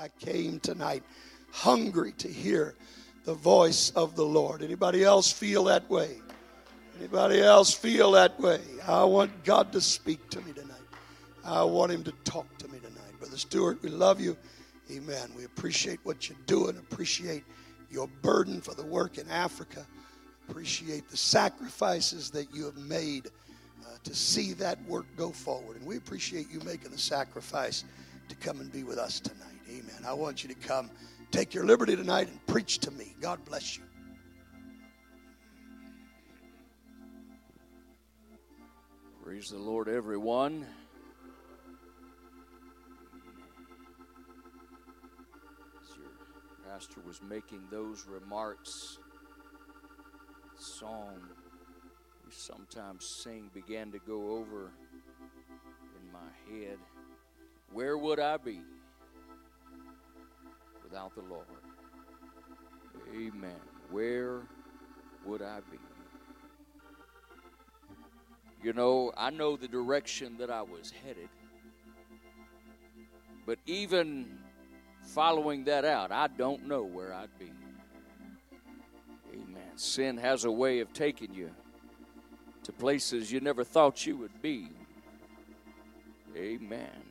I came tonight hungry to hear the voice of the Lord. Anybody else feel that way? Anybody else feel that way? I want God to speak to me tonight. I want Him to talk to me tonight. Brother Stewart, we love you. Amen. We appreciate what you're doing, appreciate your burden for the work in Africa, appreciate the sacrifices that you have made uh, to see that work go forward. And we appreciate you making the sacrifice to come and be with us tonight. Amen. I want you to come, take your liberty tonight, and preach to me. God bless you. Praise the Lord, everyone. As your pastor was making those remarks, song we sometimes sing began to go over in my head. Where would I be without the Lord? Amen. Where would I be? You know, I know the direction that I was headed. But even following that out, I don't know where I'd be. Amen. Sin has a way of taking you to places you never thought you would be. Amen.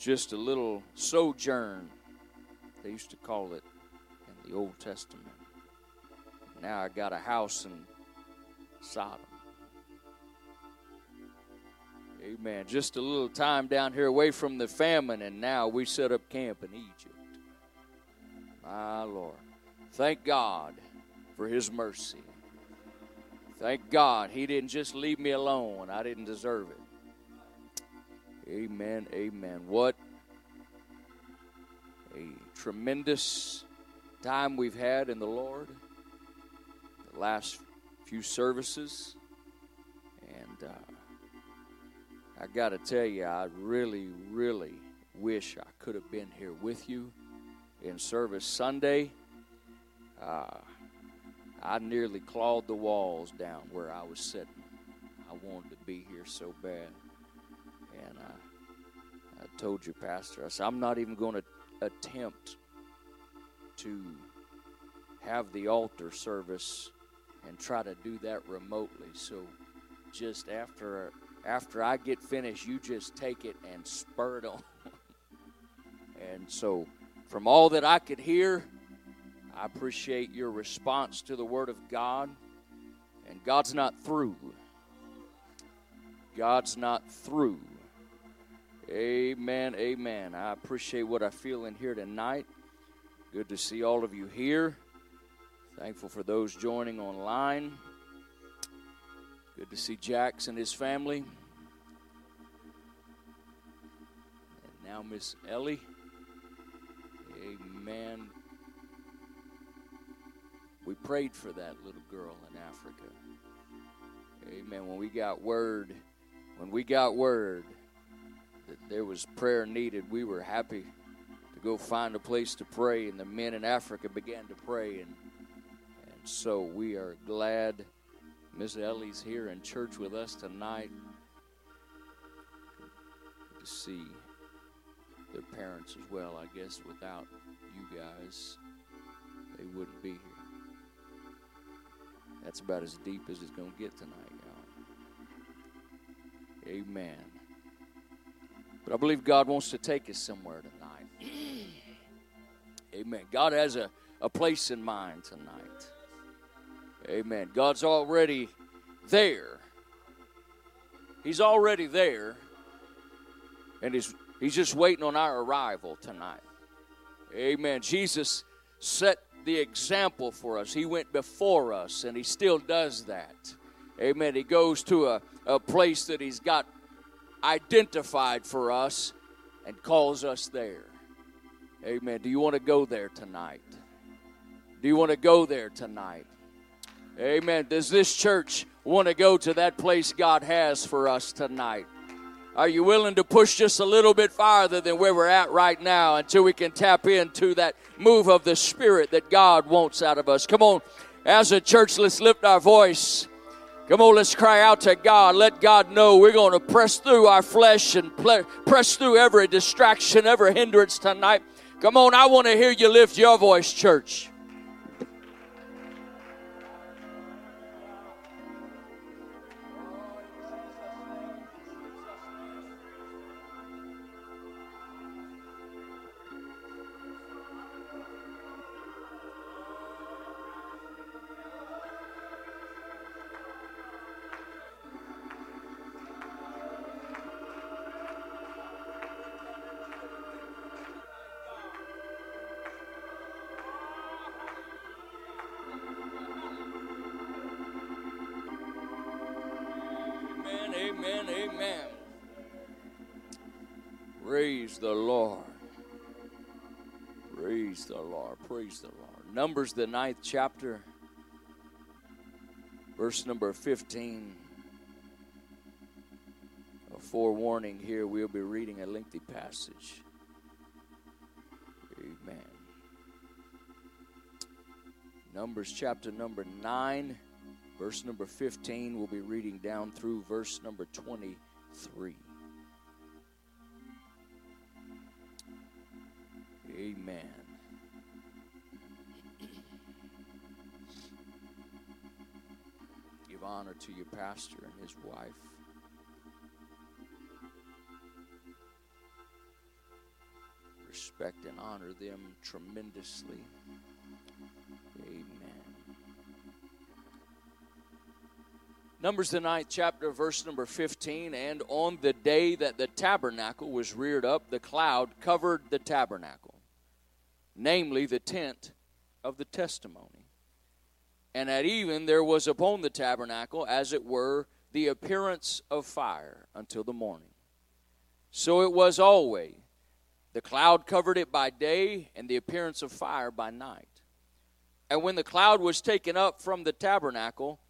Just a little sojourn, they used to call it in the Old Testament. Now I got a house in Sodom. Amen. Just a little time down here away from the famine, and now we set up camp in Egypt. My Lord. Thank God for His mercy. Thank God He didn't just leave me alone. I didn't deserve it. Amen. Amen. What a tremendous time we've had in the Lord. The last few services. And, uh, I got to tell you, I really, really wish I could have been here with you in service Sunday. Uh, I nearly clawed the walls down where I was sitting. I wanted to be here so bad. And I, I told you, Pastor, I said, I'm not even going to attempt to have the altar service and try to do that remotely. So just after after I get finished, you just take it and spur it on. and so, from all that I could hear, I appreciate your response to the Word of God. And God's not through. God's not through. Amen. Amen. I appreciate what I feel in here tonight. Good to see all of you here. Thankful for those joining online. Good to see Jax and his family. And now Miss Ellie. Amen. We prayed for that little girl in Africa. Amen. When we got word, when we got word there was prayer needed, we were happy to go find a place to pray, and the men in Africa began to pray, and and so we are glad Miss Ellie's here in church with us tonight. To see their parents as well. I guess without you guys, they wouldn't be here. That's about as deep as it's going to get tonight, y'all. Amen. But I believe God wants to take us somewhere tonight. Amen. God has a, a place in mind tonight. Amen. God's already there. He's already there. And he's, he's just waiting on our arrival tonight. Amen. Jesus set the example for us. He went before us, and he still does that. Amen. He goes to a, a place that he's got identified for us and calls us there. Amen. Do you want to go there tonight? Do you want to go there tonight? Amen. Does this church want to go to that place God has for us tonight? Are you willing to push just a little bit farther than where we're at right now until we can tap into that move of the Spirit that God wants out of us? Come on, as a church, let's lift our voice. Come on, let's cry out to God. Let God know we're going to press through our flesh and press through every distraction, every hindrance tonight. Come on, I want to hear you lift your voice, church. The Lord. Praise the Lord. Praise the Lord. Numbers, the ninth chapter, verse number 15. A forewarning here, we'll be reading a lengthy passage. Amen. Numbers chapter number 9, verse number 15. We'll be reading down through verse number 23. Amen. Give honor to your pastor and his wife. Respect and honor them tremendously. Amen. Numbers the ninth chapter, verse number 15. And on the day that the tabernacle was reared up, the cloud covered the tabernacle namely the tent of the testimony. And at even there was upon the tabernacle, as it were, the appearance of fire until the morning. So it was always. The cloud covered it by day, and the appearance of fire by night. And when the cloud was taken up from the tabernacle,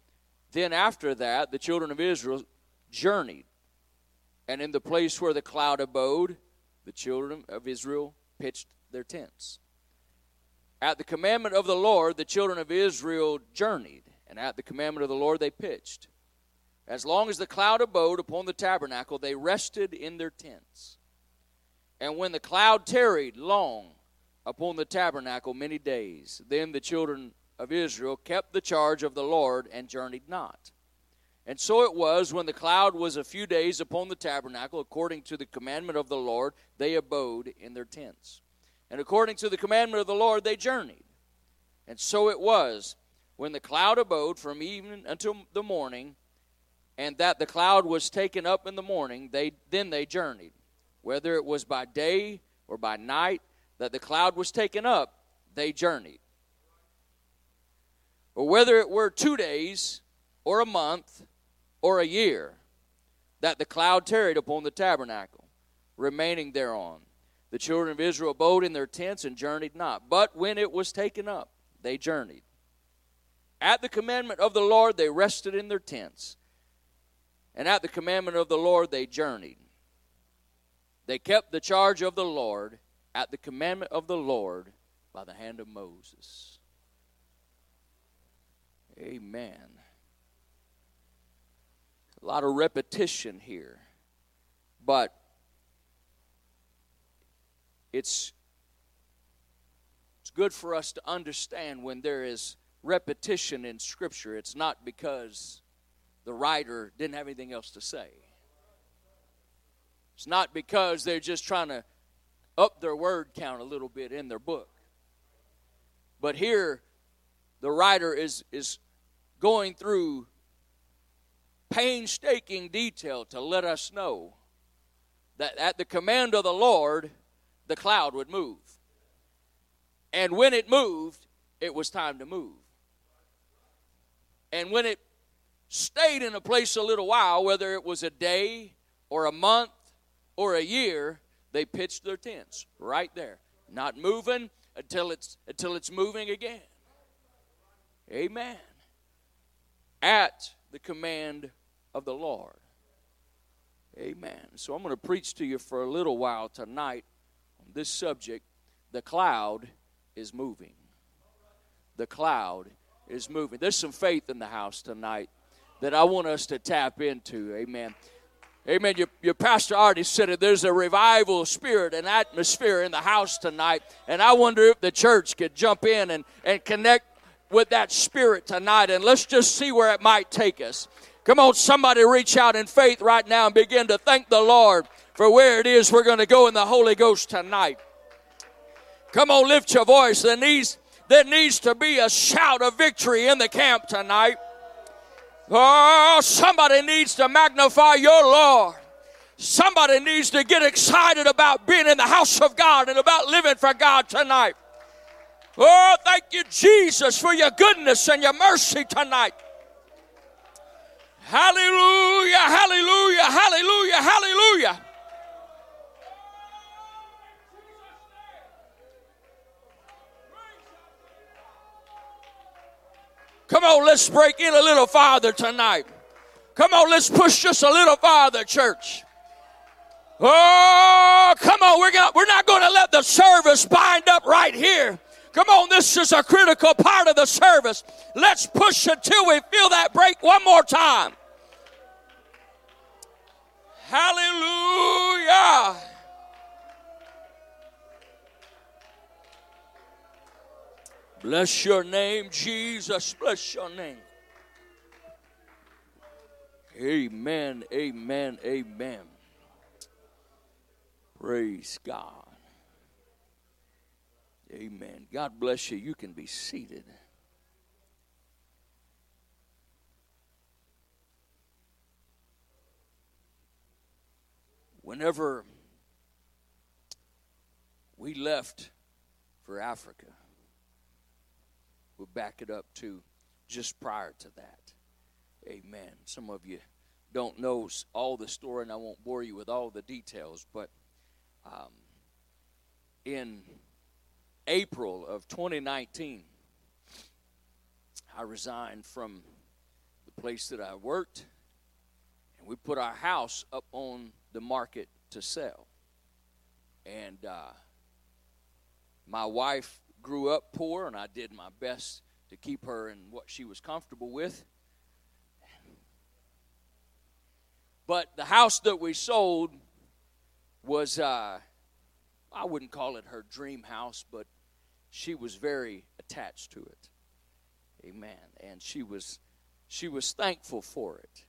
then after that the children of Israel journeyed. And in the place where the cloud abode, the children of Israel pitched their tents. At the commandment of the Lord, the children of Israel journeyed, and at the commandment of the Lord, they pitched. As long as the cloud abode upon the tabernacle, they rested in their tents. And when the cloud tarried long upon the tabernacle many days, then the children of Israel kept the charge of the Lord and journeyed not. And so it was when the cloud was a few days upon the tabernacle, according to the commandment of the Lord, they abode in their tents. And according to the commandment of the Lord, they journeyed. And so it was when the cloud abode from evening until the morning, and that the cloud was taken up in the morning, they then they journeyed. Whether it was by day or by night that the cloud was taken up, they journeyed. Or whether it were two days or a month or a year that the cloud tarried upon the tabernacle, remaining thereon. The children of Israel abode in their tents and journeyed not. But when it was taken up, they journeyed. At the commandment of the Lord, they rested in their tents. And at the commandment of the Lord, they journeyed. They kept the charge of the Lord at the commandment of the Lord by the hand of Moses. Amen. A lot of repetition here. But it's it's good for us to understand when there is repetition in scripture. It's not because the writer didn't have anything else to say. It's not because they're just trying to up their word count a little bit in their book. But here the writer is is going through painstaking detail to let us know that at the command of the Lord, the cloud would move. And when it moved, it was time to move. And when it stayed in a place a little while, whether it was a day or a month or a year, they pitched their tents right there, not moving until it's until it's moving again. Amen. At the command of the Lord. Amen. So I'm going to preach to you for a little while tonight this subject, the cloud is moving. The cloud is moving. There's some faith in the house tonight that I want us to tap into. Amen. Amen. Your, your pastor already said it. There's a revival spirit and atmosphere in the house tonight. And I wonder if the church could jump in and, and connect with that spirit tonight. And let's just see where it might take us. Come on, somebody reach out in faith right now and begin to thank the Lord for where it is we're going to go in the Holy Ghost tonight. Come on, lift your voice. There needs, there needs to be a shout of victory in the camp tonight. Oh, somebody needs to magnify your Lord. Somebody needs to get excited about being in the house of God and about living for God tonight. Oh, thank you, Jesus, for your goodness and your mercy tonight. Hallelujah, hallelujah, hallelujah, hallelujah. Come on, let's break in a little farther tonight. Come on, let's push just a little farther, church. Oh, come on, we're, gonna, we're not going to let the service bind up right here. Come on, this is a critical part of the service. Let's push until we feel that break one more time. Hallelujah. Bless your name, Jesus. Bless your name. Amen, amen, amen. Praise God. Amen. God bless you. You can be seated. Whenever we left for Africa, We'll back it up to just prior to that. Amen. Some of you don't know all the story, and I won't bore you with all the details, but um, in April of 2019, I resigned from the place that I worked, and we put our house up on the market to sell. And uh, my wife grew up poor, and I did my best to keep her in what she was comfortable with. But the house that we sold was, uh, I wouldn't call it her dream house, but she was very attached to it. Amen. And she was she was thankful for it.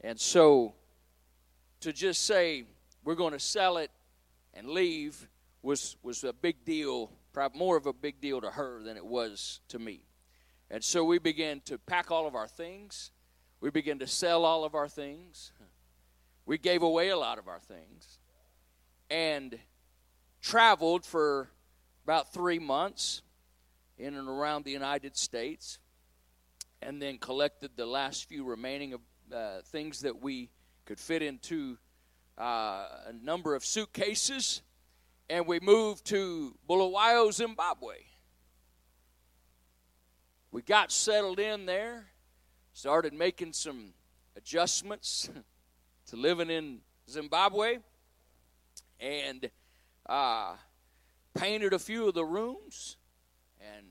And so to just say we're going to sell it and leave was was a big deal probably more of a big deal to her than it was to me. And so we began to pack all of our things. We began to sell all of our things. We gave away a lot of our things. And traveled for about three months in and around the United States. And then collected the last few remaining of, uh, things that we could fit into uh, a number of suitcases and we moved to Bulawayo, Zimbabwe. We got settled in there, started making some adjustments to living in Zimbabwe, and uh, painted a few of the rooms and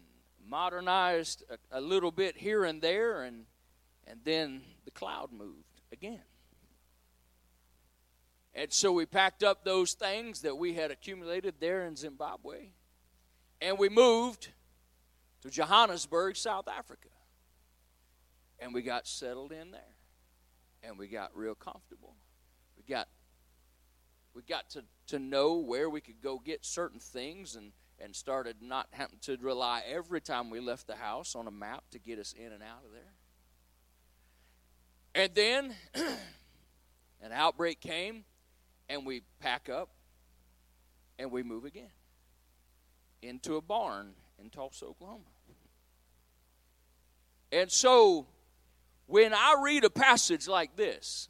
modernized a, a little bit here and there, and and then the cloud moved again. And so we packed up those things that we had accumulated there in Zimbabwe and we moved to Johannesburg, South Africa. And we got settled in there. And we got real comfortable. We got we got to, to know where we could go get certain things and, and started not having to rely every time we left the house on a map to get us in and out of there. And then an outbreak came and we pack up and we move again into a barn in Tulsa, Oklahoma. And so when I read a passage like this,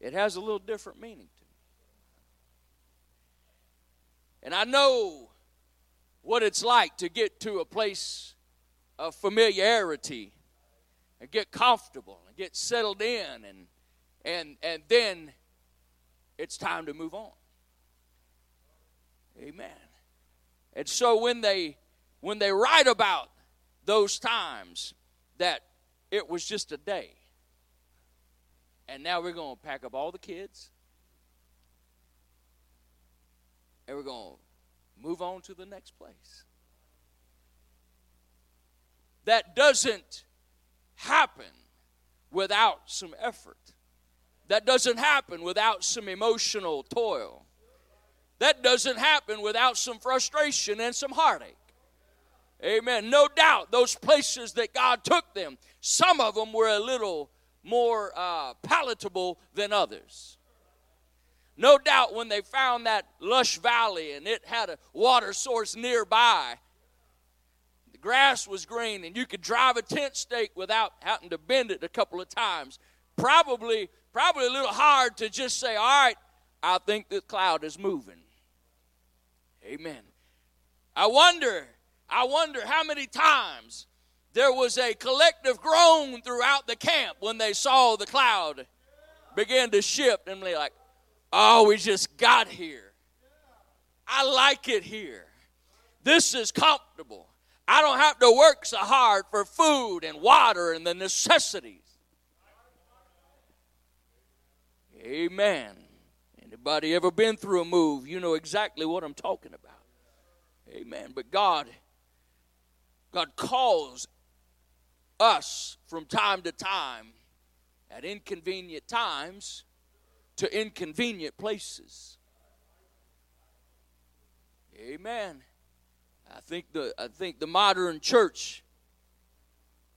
it has a little different meaning to me. And I know what it's like to get to a place of familiarity and get comfortable and get settled in and and and then it's time to move on. Amen. And so when they when they write about those times that it was just a day, And now we're going to pack up all the kids. And we're going to move on to the next place. That doesn't happen without some effort. That doesn't happen without some emotional toil. That doesn't happen without some frustration and some heartache. Amen. No doubt, those places that God took them, some of them were a little more uh, palatable than others. No doubt, when they found that lush valley and it had a water source nearby, the grass was green and you could drive a tent stake without having to bend it a couple of times. Probably, probably a little hard to just say, "All right, I think the cloud is moving." Amen. I wonder, I wonder how many times there was a collective groan throughout the camp when they saw the cloud begin to shift and they're like, oh, we just got here. I like it here. This is comfortable. I don't have to work so hard for food and water and the necessities. Amen. Anybody ever been through a move, you know exactly what I'm talking about. Amen. But God, God calls us from time to time at inconvenient times to inconvenient places. Amen. I think the I think the modern church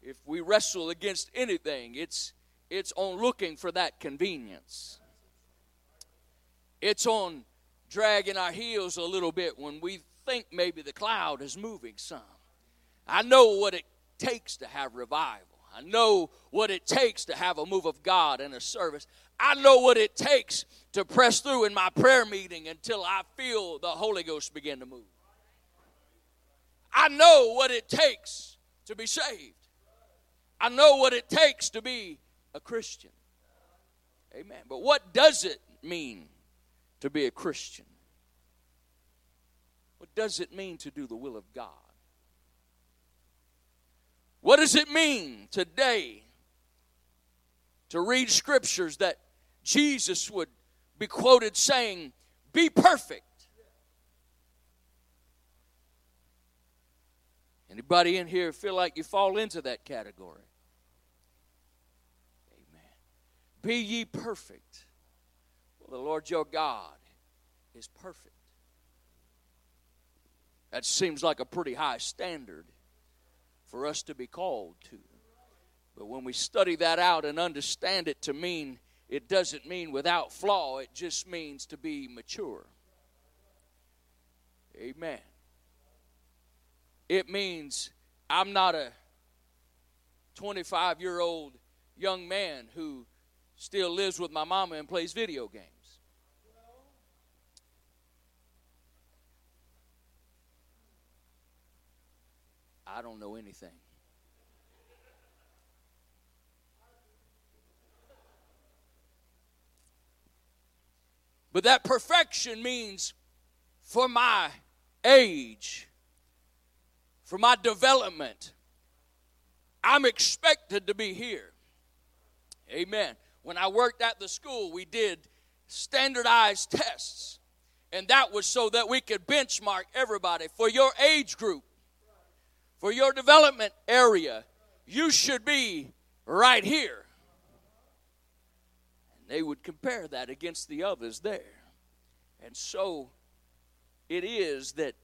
if we wrestle against anything, it's it's on looking for that convenience. It's on dragging our heels a little bit when we think maybe the cloud is moving some. I know what it takes to have revival. I know what it takes to have a move of God in a service. I know what it takes to press through in my prayer meeting until I feel the Holy Ghost begin to move. I know what it takes to be saved. I know what it takes to be a Christian. Amen. But what does it mean to be a Christian? What does it mean to do the will of God? What does it mean today to read scriptures that Jesus would be quoted saying, Be perfect? Anybody in here feel like you fall into that category? Amen. Be ye perfect the Lord your God is perfect. That seems like a pretty high standard for us to be called to. But when we study that out and understand it to mean, it doesn't mean without flaw, it just means to be mature. Amen. It means I'm not a 25 year old young man who still lives with my mama and plays video games. I don't know anything. But that perfection means for my age, for my development, I'm expected to be here. Amen. When I worked at the school, we did standardized tests, and that was so that we could benchmark everybody for your age group for your development area, you should be right here. And they would compare that against the others there. And so it is that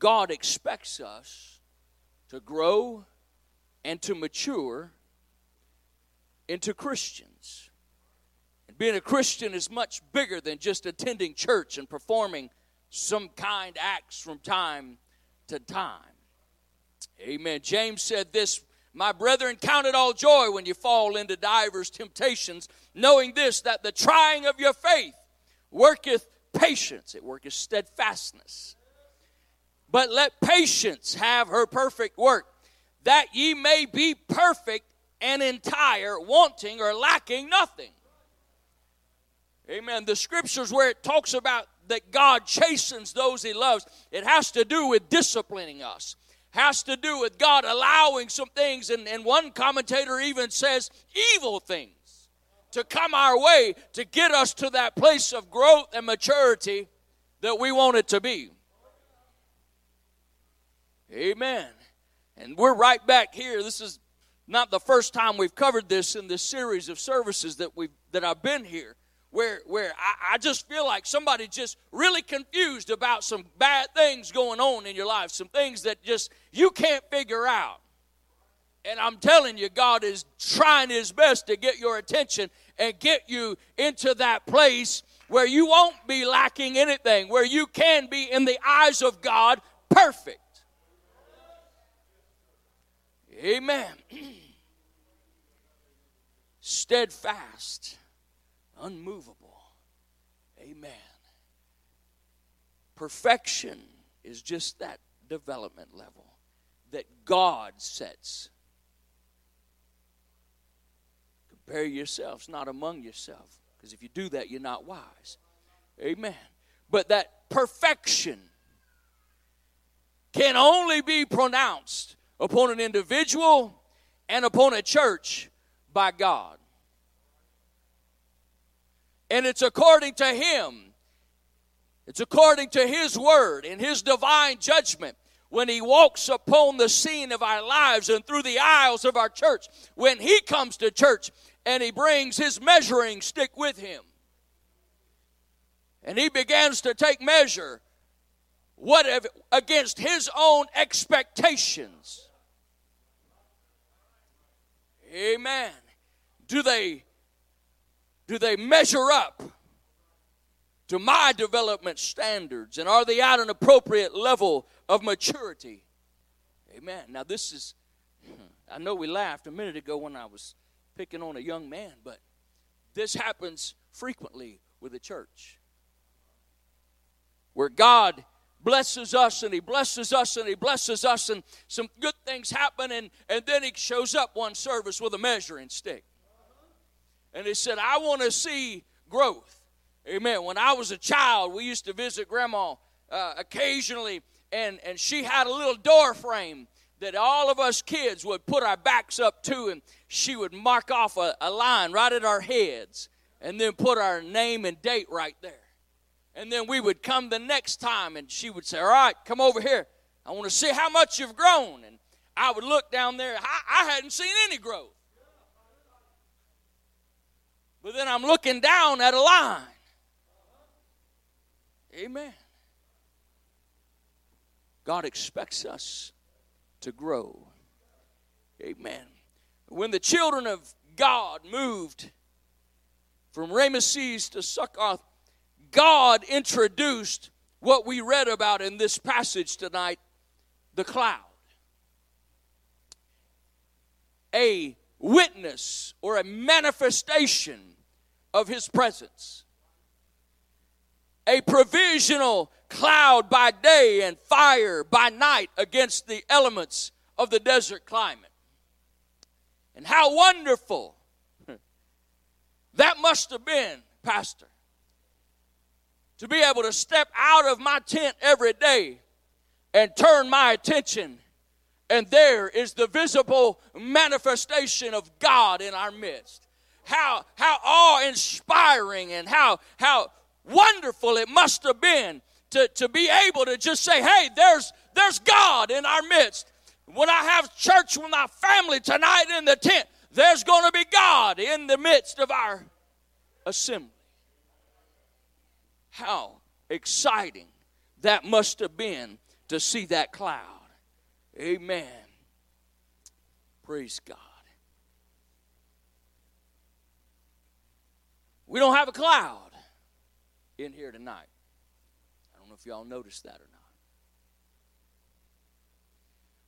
God expects us to grow and to mature into Christians. And being a Christian is much bigger than just attending church and performing some kind acts from time to time. Amen. James said this My brethren, count it all joy when you fall into divers temptations, knowing this, that the trying of your faith worketh patience, it worketh steadfastness. But let patience have her perfect work, that ye may be perfect and entire, wanting or lacking nothing. Amen. The scriptures where it talks about that God chastens those he loves, it has to do with disciplining us has to do with God allowing some things, and, and one commentator even says evil things to come our way to get us to that place of growth and maturity that we want it to be. Amen. And we're right back here. This is not the first time we've covered this in this series of services that we've that I've been here. Where where I, I just feel like somebody just really confused about some bad things going on in your life, some things that just you can't figure out. And I'm telling you, God is trying his best to get your attention and get you into that place where you won't be lacking anything, where you can be, in the eyes of God, perfect. Amen. Steadfast, unmovable. Amen. Perfection is just that development level that God sets. Compare yourselves not among yourself, because if you do that, you're not wise. Amen. But that perfection can only be pronounced upon an individual and upon a church by God. And it's according to Him, it's according to His word and His divine judgment when He walks upon the scene of our lives and through the aisles of our church. When He comes to church and He brings His measuring stick with Him. And He begins to take measure what against His own expectations Amen. Do they do they measure up to my development standards and are they at an appropriate level of maturity? Amen. Now this is I know we laughed a minute ago when I was picking on a young man, but this happens frequently with the church. Where God blesses us and he blesses us and he blesses us and some good things happen and, and then he shows up one service with a measuring stick and he said i want to see growth amen when i was a child we used to visit grandma uh, occasionally and, and she had a little door frame that all of us kids would put our backs up to and she would mark off a, a line right at our heads and then put our name and date right there and then we would come the next time and she would say, All right, come over here. I want to see how much you've grown. And I would look down there. I, I hadn't seen any growth. But then I'm looking down at a line. Amen. God expects us to grow. Amen. When the children of God moved from Ramesses to Succoth, God introduced what we read about in this passage tonight the cloud. A witness or a manifestation of his presence. A provisional cloud by day and fire by night against the elements of the desert climate. And how wonderful that must have been, Pastor to be able to step out of my tent every day and turn my attention and there is the visible manifestation of God in our midst. How how awe-inspiring and how how wonderful it must have been to, to be able to just say, hey, there's there's God in our midst. When I have church with my family tonight in the tent, there's going to be God in the midst of our assembly. How exciting that must have been to see that cloud. Amen. Praise God. We don't have a cloud in here tonight. I don't know if y'all noticed that or not.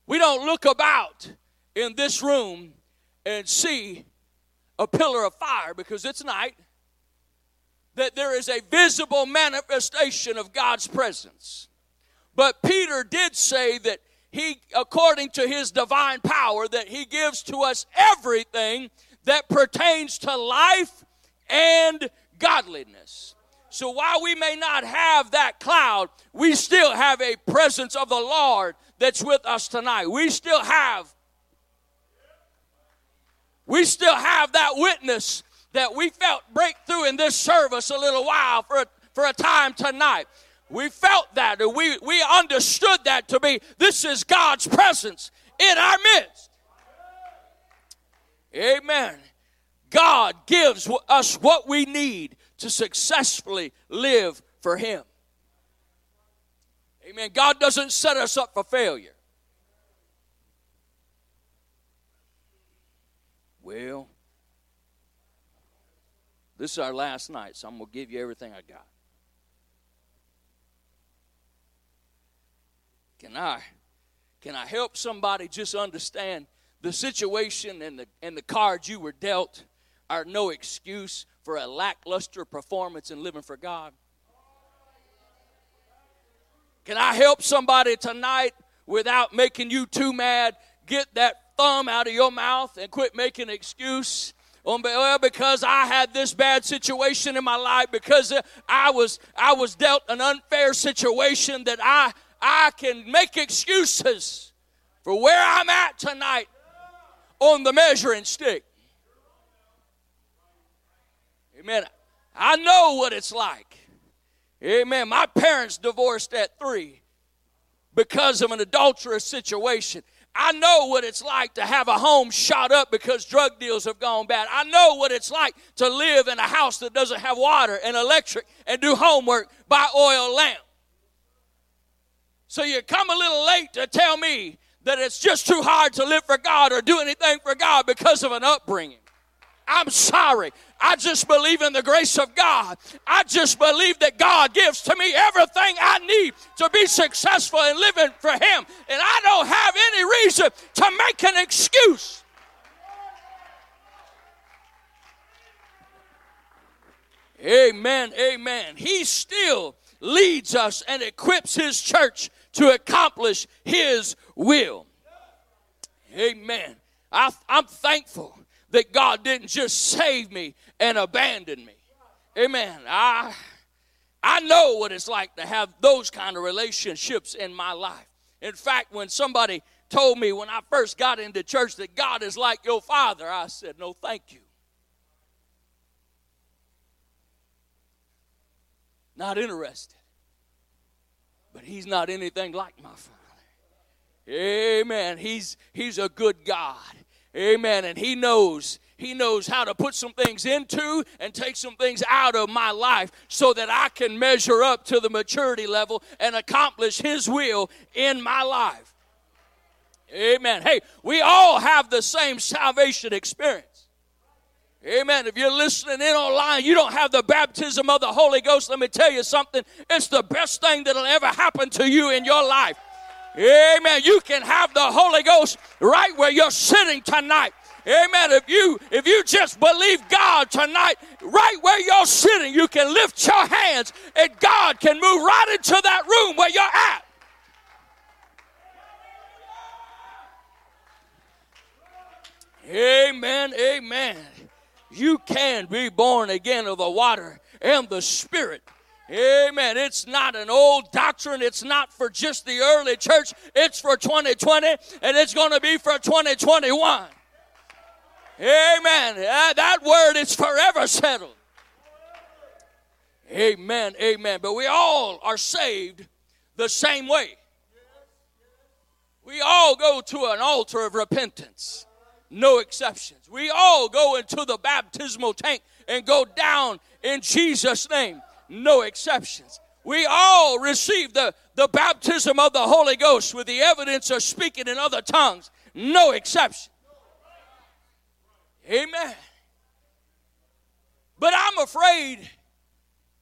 We don't look about in this room and see a pillar of fire because it's night that there is a visible manifestation of God's presence. But Peter did say that he, according to his divine power, that he gives to us everything that pertains to life and godliness. So while we may not have that cloud, we still have a presence of the Lord that's with us tonight. We still have we still have that witness that we felt breakthrough in this service a little while for a, for a time tonight. We felt that and we, we understood that to be this is God's presence in our midst. Amen. God gives us what we need to successfully live for Him. Amen. God doesn't set us up for failure. Well, this is our last night, so I'm going to give you everything I got. Can I can I help somebody just understand the situation and the and the cards you were dealt are no excuse for a lackluster performance in living for God? Can I help somebody tonight without making you too mad? Get that thumb out of your mouth and quit making excuse. Um, well, because I had this bad situation in my life, because I was I was dealt an unfair situation that I I can make excuses for where I'm at tonight on the measuring stick. Amen. I know what it's like. Amen. My parents divorced at three because of an adulterous situation. I know what it's like to have a home shot up because drug deals have gone bad. I know what it's like to live in a house that doesn't have water and electric and do homework by oil lamp. So you come a little late to tell me that it's just too hard to live for God or do anything for God because of an upbringing. I'm sorry. I just believe in the grace of God. I just believe that God gives to me everything I need to be successful in living for Him. And I don't have any reason to make an excuse. Amen. Amen. He still leads us and equips His church to accomplish His will. Amen. I, am thankful that God didn't just save me and abandon me. Amen. I I know what it's like to have those kind of relationships in my life. In fact, when somebody told me when I first got into church that God is like your father, I said, "No, thank you." Not interested. But he's not anything like my father. Amen. He's he's a good God. Amen. And he knows he knows how to put some things into and take some things out of my life so that I can measure up to the maturity level and accomplish His will in my life. Amen. Hey, we all have the same salvation experience. Amen. If you're listening in online, you don't have the baptism of the Holy Ghost. Let me tell you something. It's the best thing that'll ever happen to you in your life. Amen. You can have the Holy Ghost right where you're sitting tonight. Amen. If you if you just believe God tonight, right where you're sitting, you can lift your hands and God can move right into that room where you're at. Amen. Amen. You can be born again of the water and the spirit. Amen. It's not an old doctrine. It's not for just the early church. It's for 2020 and it's going to be for 2021. Amen. That word is forever settled. Amen. Amen. But we all are saved the same way. We all go to an altar of repentance. No exceptions. We all go into the baptismal tank and go down in Jesus' name. No exceptions. We all receive the, the baptism of the Holy Ghost with the evidence of speaking in other tongues. No exception. Amen. But I'm afraid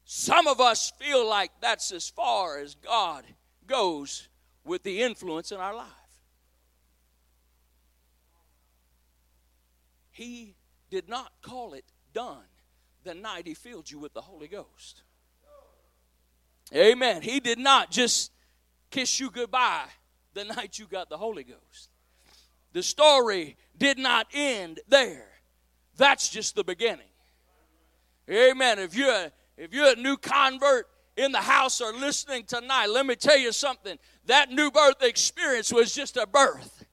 some of us feel like that's as far as God goes with the influence in our life. He did not call it done the night He filled you with the Holy Ghost. Amen. He did not just kiss you goodbye the night you got the Holy Ghost. The story did not end there. That's just the beginning. Amen. If you're a, if you're a new convert in the house or listening tonight, let me tell you something. That new birth experience was just a birth.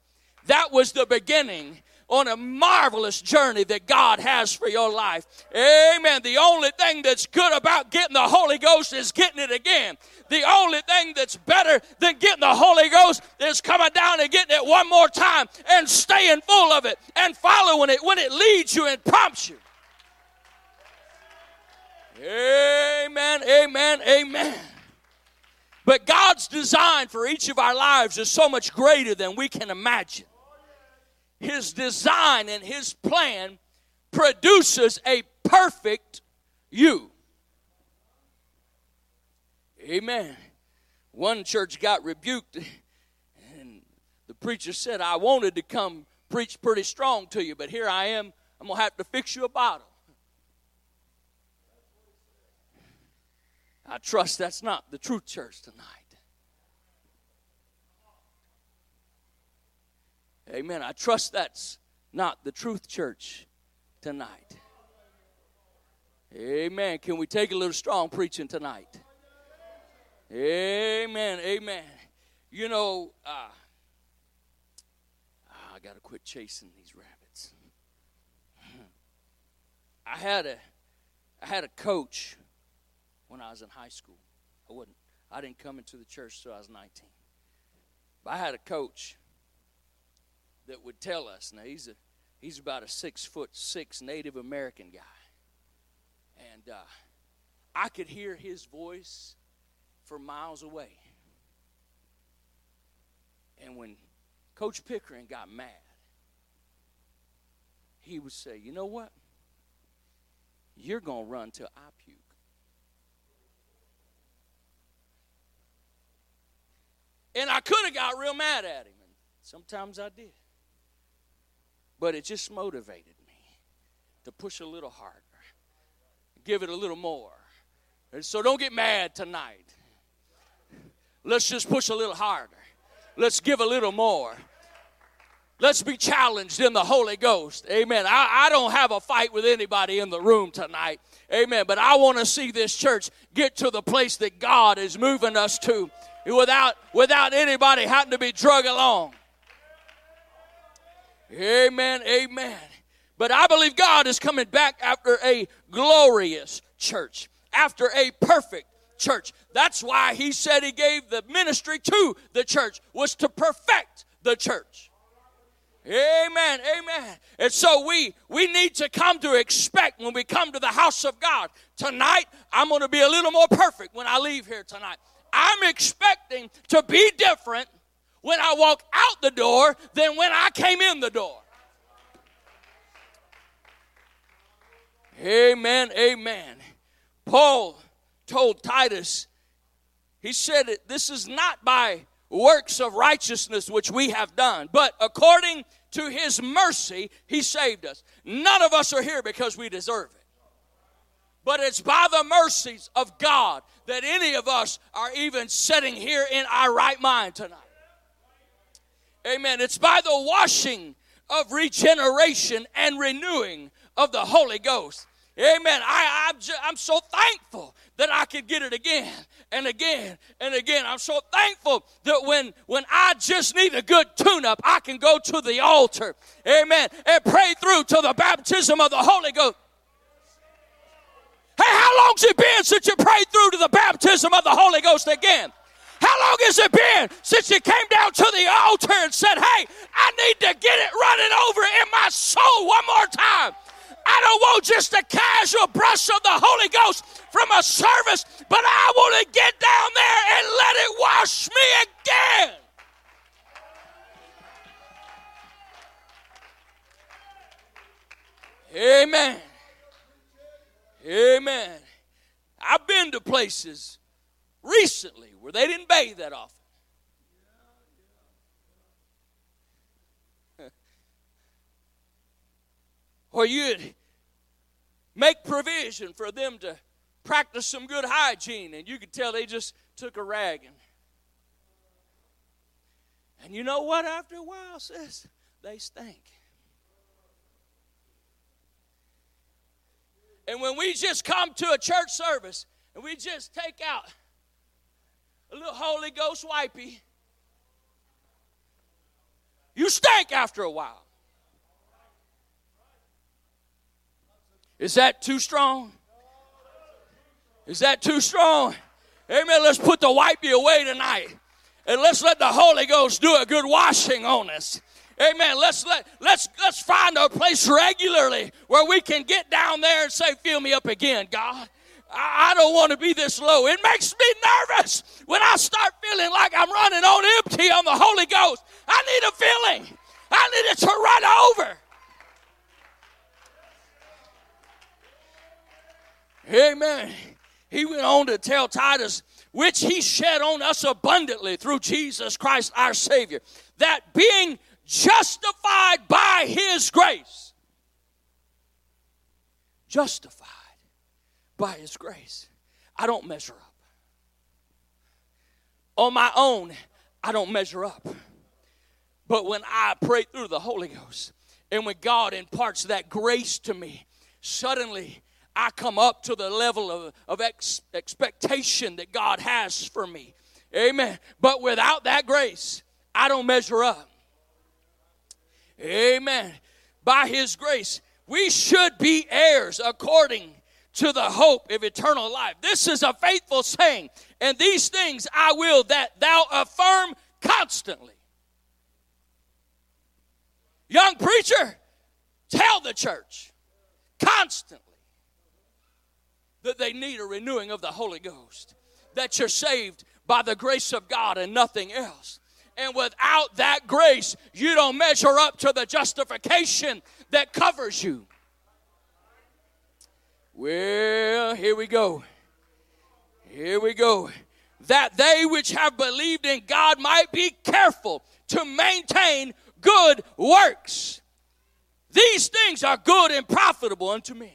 That was the beginning on a marvelous journey that God has for your life. Amen. The only thing that's good about getting the Holy Ghost is getting it again. The only thing that's better than getting the Holy Ghost is coming down and getting it one more time and staying full of it and following it when it leads you and prompts you. Amen, amen, amen. But God's design for each of our lives is so much greater than we can imagine. His design and His plan produces a perfect you. Amen. One church got rebuked, and the preacher said, I wanted to come preach pretty strong to you, but here I am. I'm going to have to fix you a bottle. I trust that's not the truth church tonight. Amen. I trust that's not the truth church tonight. Amen. Can we take a little strong preaching tonight? Amen. Amen. You know, uh, I got to quit chasing these rabbits. I had a, I had a coach when I was in high school. I wasn't. I didn't come into the church till I was 19. But I had a coach that would tell us. Now he's a he's about a six foot six Native American guy, and uh, I could hear his voice for miles away. And when Coach Pickering got mad, he would say, "You know what? You're gonna run till I puke." And I could have got real mad at him. And sometimes I did. But it just motivated me to push a little harder, give it a little more. And so don't get mad tonight. Let's just push a little harder. Let's give a little more. Let's be challenged in the Holy Ghost. Amen. I, I don't have a fight with anybody in the room tonight. Amen. But I want to see this church get to the place that God is moving us to without, without anybody having to be drug along. Amen, amen. But I believe God is coming back after a glorious church, after a perfect church. That's why he said he gave the ministry to the church was to perfect the church. Amen. Amen. And so we we need to come to expect when we come to the house of God. Tonight, I'm going to be a little more perfect when I leave here tonight. I'm expecting to be different when I walk out the door than when I came in the door. Amen, amen. Paul told Titus, he said, This is not by works of righteousness which we have done, but according to his mercy, he saved us. None of us are here because we deserve it. But it's by the mercies of God that any of us are even sitting here in our right mind tonight. Amen. It's by the washing of regeneration and renewing of the Holy Ghost. Amen. I, I'm, I'm so thankful that I could get it again and again and again. I'm so thankful that when, when I just need a good tune up, I can go to the altar. Amen. And pray through to the baptism of the Holy Ghost. Hey, how long's it been since you prayed through to the baptism of the Holy Ghost again? How long has it been since you came down to the altar and said, Hey, I need to get it running over in my soul one more time? I don't want just a casual brush of the Holy Ghost from a service, but I want to get down there and let it wash me again. Amen. Amen. I've been to places recently where they didn't bathe that often. or you'd make provision for them to practice some good hygiene, and you could tell they just took a rag and and you know what? After a while, says they stink. And when we just come to a church service and we just take out a little Holy Ghost wipey, you stink after a while. Is that too strong? Is that too strong? Amen. Let's put the wipey away tonight. And let's let the Holy Ghost do a good washing on us. Amen. Let's let let's let's find a place regularly where we can get down there and say, fill me up again, God. I, don't want to be this low. It makes me nervous when I start feeling like I'm running on empty on the Holy Ghost. I need a feeling. I need it to run over. Amen. He went on to tell Titus, which he shed on us abundantly through Jesus Christ our Savior, that being justified by his grace, justified by his grace, I don't measure up. On my own, I don't measure up. But when I pray through the Holy Ghost, and when God imparts that grace to me, suddenly I come up to the level of, of ex- expectation that God has for me. Amen. But without that grace, I don't measure up. Amen. By His grace, we should be heirs according to the hope of eternal life. This is a faithful saying, and these things I will that thou affirm constantly. Young preacher, tell the church constantly that they need a renewing of the Holy Ghost, that you're saved by the grace of God and nothing else. And without that grace, you don't measure up to the justification that covers you. Well, here we go. Here we go. That they which have believed in God might be careful to maintain good works. These things are good and profitable unto men.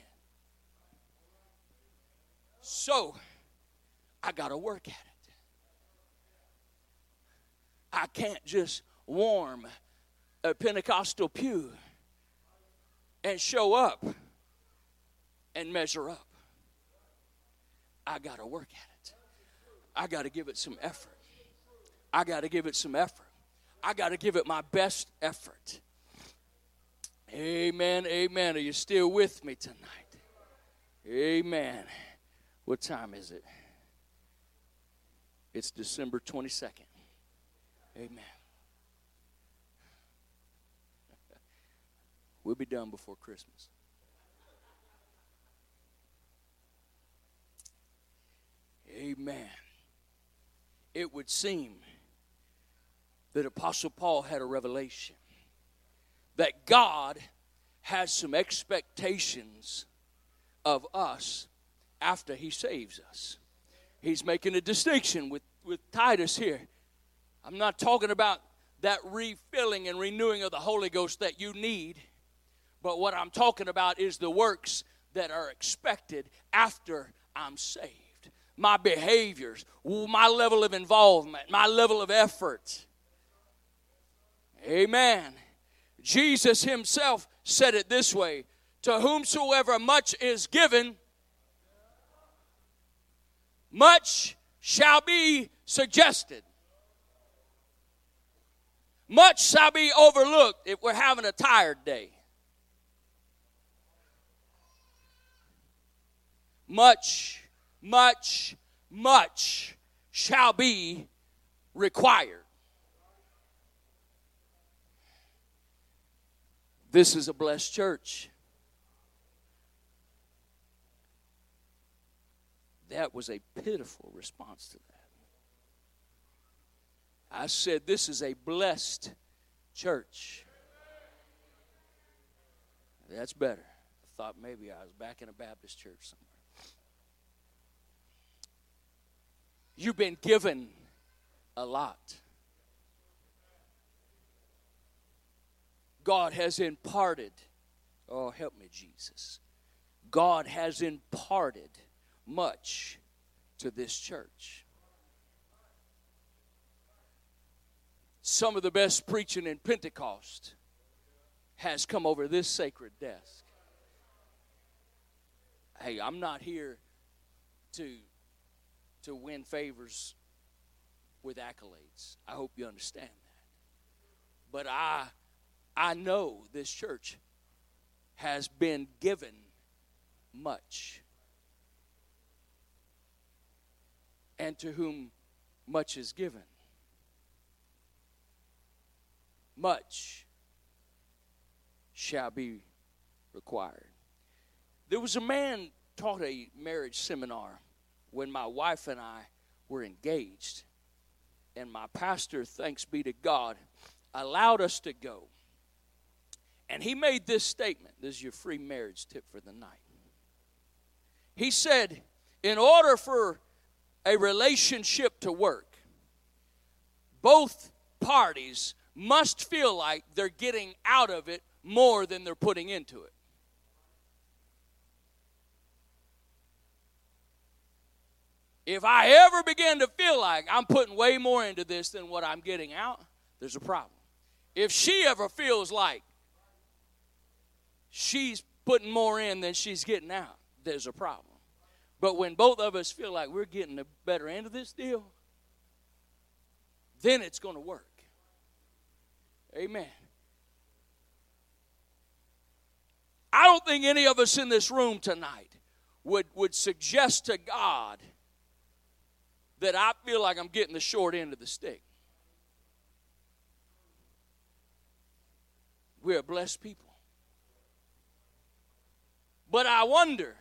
So, I got to work at it. I can't just warm a Pentecostal pew and show up and measure up. I got to work at it. I got to give it some effort. I got to give it some effort. I got to give it my best effort. Amen. Amen. Are you still with me tonight? Amen. What time is it? It's December 22nd. Amen. We'll be done before Christmas. Amen. It would seem that Apostle Paul had a revelation that God has some expectations of us after he saves us. He's making a distinction with, with Titus here. I'm not talking about that refilling and renewing of the Holy Ghost that you need, but what I'm talking about is the works that are expected after I'm saved. My behaviors, my level of involvement, my level of effort. Amen. Jesus himself said it this way To whomsoever much is given, much shall be suggested. Much shall be overlooked if we're having a tired day. Much, much, much shall be required. This is a blessed church. That was a pitiful response to that. I said, This is a blessed church. That's better. I thought maybe I was back in a Baptist church somewhere. You've been given a lot. God has imparted, oh, help me, Jesus. God has imparted much to this church. Some of the best preaching in Pentecost has come over this sacred desk. Hey, I'm not here to to win favors with accolades. I hope you understand that. But I I know this church has been given much. And to whom much is given, much shall be required. There was a man taught a marriage seminar when my wife and I were engaged. And my pastor, thanks be to God, allowed us to go. And he made this statement. This is your free marriage tip for the night. He said, in order for a relationship to work, both parties must feel like they're getting out of it more than they're putting into it. If I ever begin to feel like I'm putting way more into this than what I'm getting out, there's a problem. If she ever feels like she's putting more in than she's getting out, there's a problem. But when both of us feel like we're getting the better end of this deal, then it's going to work. Amen. I don't think any of us in this room tonight would, would suggest to God that I feel like I'm getting the short end of the stick. We're a blessed people. But I wonder,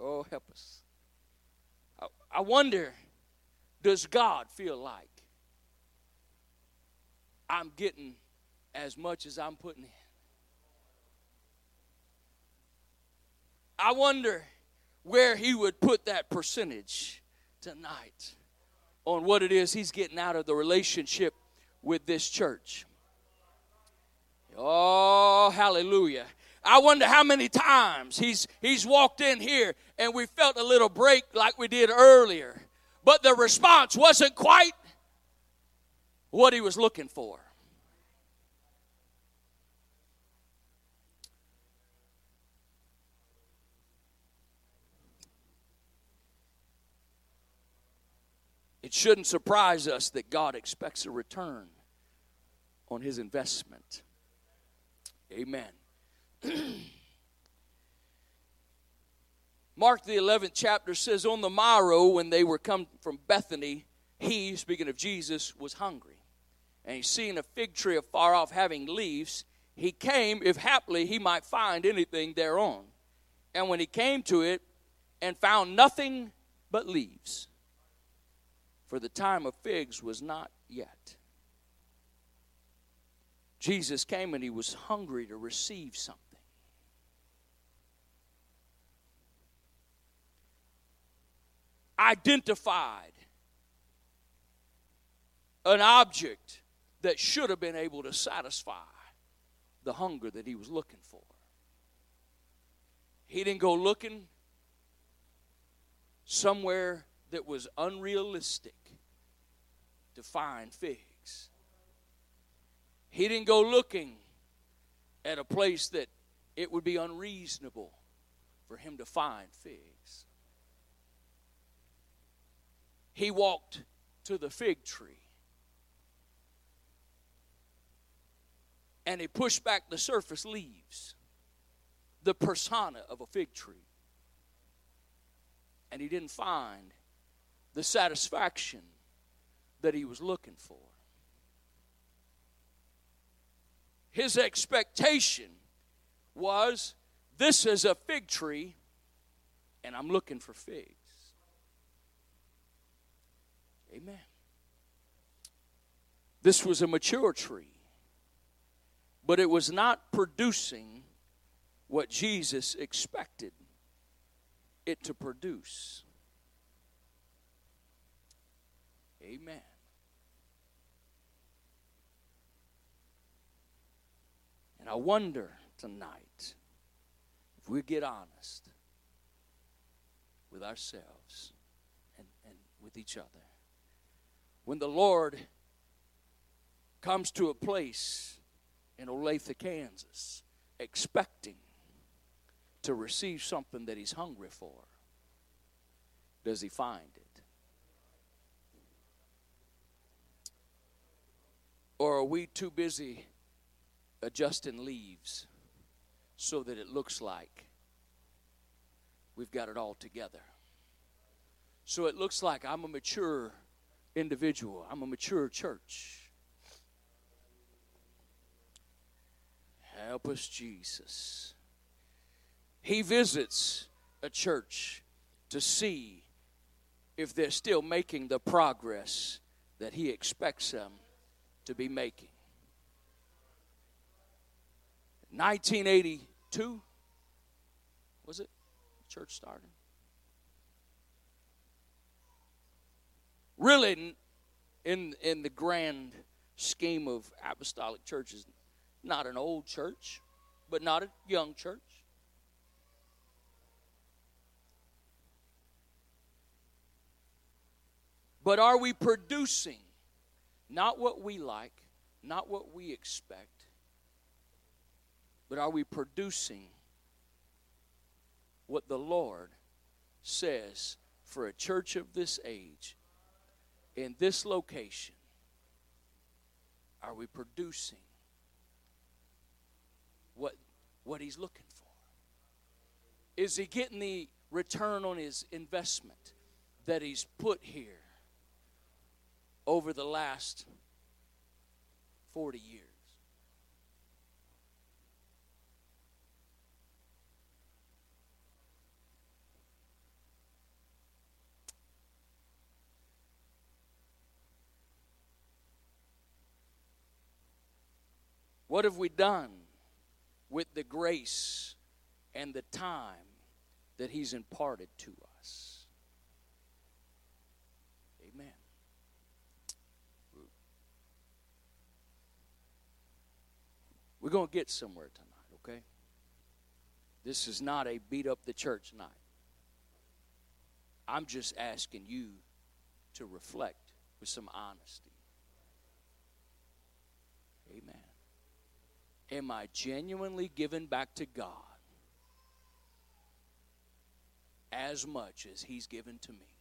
oh, help us. I, I wonder, does God feel like I'm getting as much as I'm putting in? I wonder where He would put that percentage tonight on what it is he's getting out of the relationship with this church. Oh, hallelujah. I wonder how many times he's he's walked in here and we felt a little break like we did earlier. But the response wasn't quite what he was looking for. It shouldn't surprise us that God expects a return on his investment. Amen. Mark the 11th chapter says, On the morrow, when they were come from Bethany, he, speaking of Jesus, was hungry. And he seeing a fig tree afar off having leaves, he came, if haply he might find anything thereon. And when he came to it and found nothing but leaves, for the time of figs was not yet. Jesus came and he was hungry to receive something. Identified an object that should have been able to satisfy the hunger that he was looking for. He didn't go looking somewhere that was unrealistic to find figs. He didn't go looking at a place that it would be unreasonable for him to find figs. He walked to the fig tree and he pushed back the surface leaves, the persona of a fig tree. And he didn't find the satisfaction that he was looking for. His expectation was this is a fig tree, and I'm looking for figs. Amen. This was a mature tree, but it was not producing what Jesus expected it to produce. Amen. And I wonder tonight if we get honest with ourselves and, and with each other. When the Lord comes to a place in Olathe, Kansas, expecting to receive something that he's hungry for, does he find it? Or are we too busy adjusting leaves so that it looks like we've got it all together. So it looks like I'm a mature individual, I'm a mature church. Help us, Jesus. He visits a church to see if they're still making the progress that He expects them to be making. 1982, was it? Church started. Really, in, in the grand scheme of apostolic churches, not an old church, but not a young church. But are we producing not what we like, not what we expect, but are we producing what the Lord says for a church of this age in this location? Are we producing what, what he's looking for? Is he getting the return on his investment that he's put here over the last 40 years? What have we done with the grace and the time that He's imparted to us? Amen. We're going to get somewhere tonight, okay? This is not a beat up the church night. I'm just asking you to reflect with some honesty. Amen. Am I genuinely given back to God as much as He's given to me?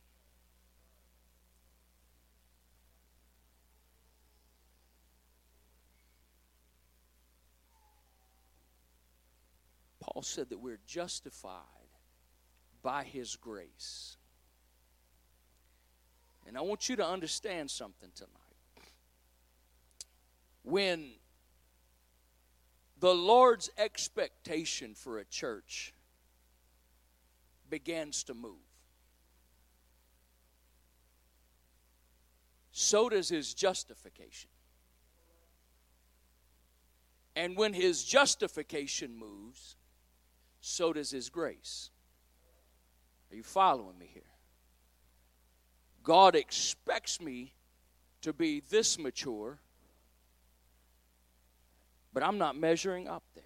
Paul said that we're justified by His grace. And I want you to understand something tonight. When the Lord's expectation for a church begins to move. So does his justification. And when his justification moves, so does his grace. Are you following me here? God expects me to be this mature but I'm not measuring up there.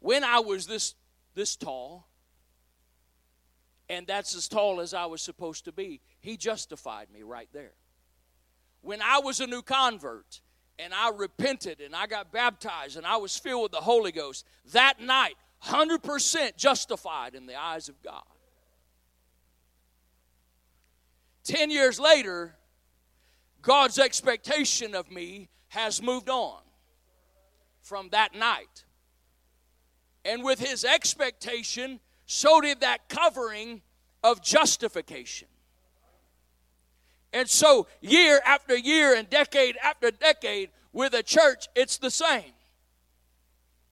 When I was this this tall, and that's as tall as I was supposed to be, he justified me right there. When I was a new convert and I repented and I got baptized and I was filled with the Holy Ghost, that night, 100% justified in the eyes of God. Ten years later, God's expectation of me has moved on from that night. And with his expectation, so did that covering of justification. And so, year after year and decade after decade, with a church, it's the same.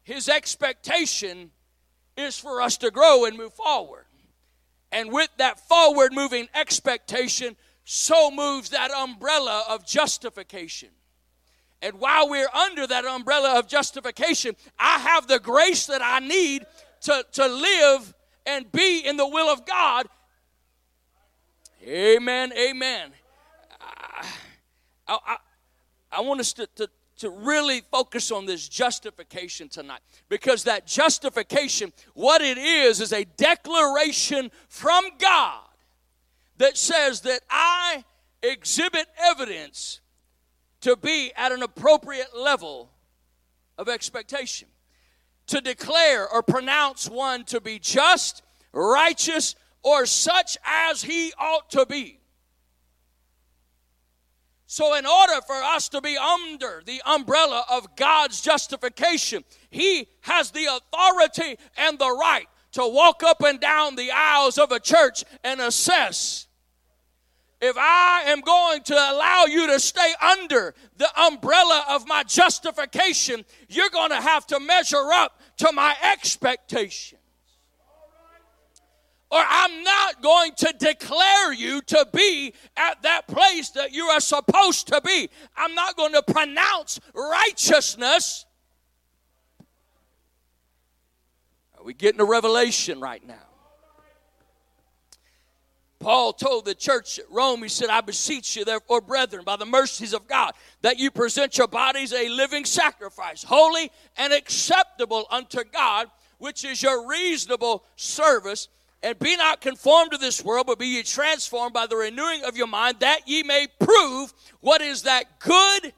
His expectation is for us to grow and move forward. And with that forward moving expectation, so moves that umbrella of justification. And while we're under that umbrella of justification, I have the grace that I need to, to live and be in the will of God. Amen. Amen. I, I, I want us to, to, to really focus on this justification tonight because that justification, what it is, is a declaration from God that says that I exhibit evidence to be at an appropriate level of expectation. To declare or pronounce one to be just, righteous, or such as he ought to be. So, in order for us to be under the umbrella of God's justification, He has the authority and the right to walk up and down the aisles of a church and assess if I am going to allow you to stay under the umbrella of my justification, you're going to have to measure up to my expectations. Or I'm not going to declare you to be at that place that you are supposed to be. I'm not going to pronounce righteousness. Are we getting a revelation right now? Paul told the church at Rome, he said, I beseech you, therefore, brethren, by the mercies of God, that you present your bodies a living sacrifice, holy and acceptable unto God, which is your reasonable service. And be not conformed to this world, but be ye transformed by the renewing of your mind, that ye may prove what is that good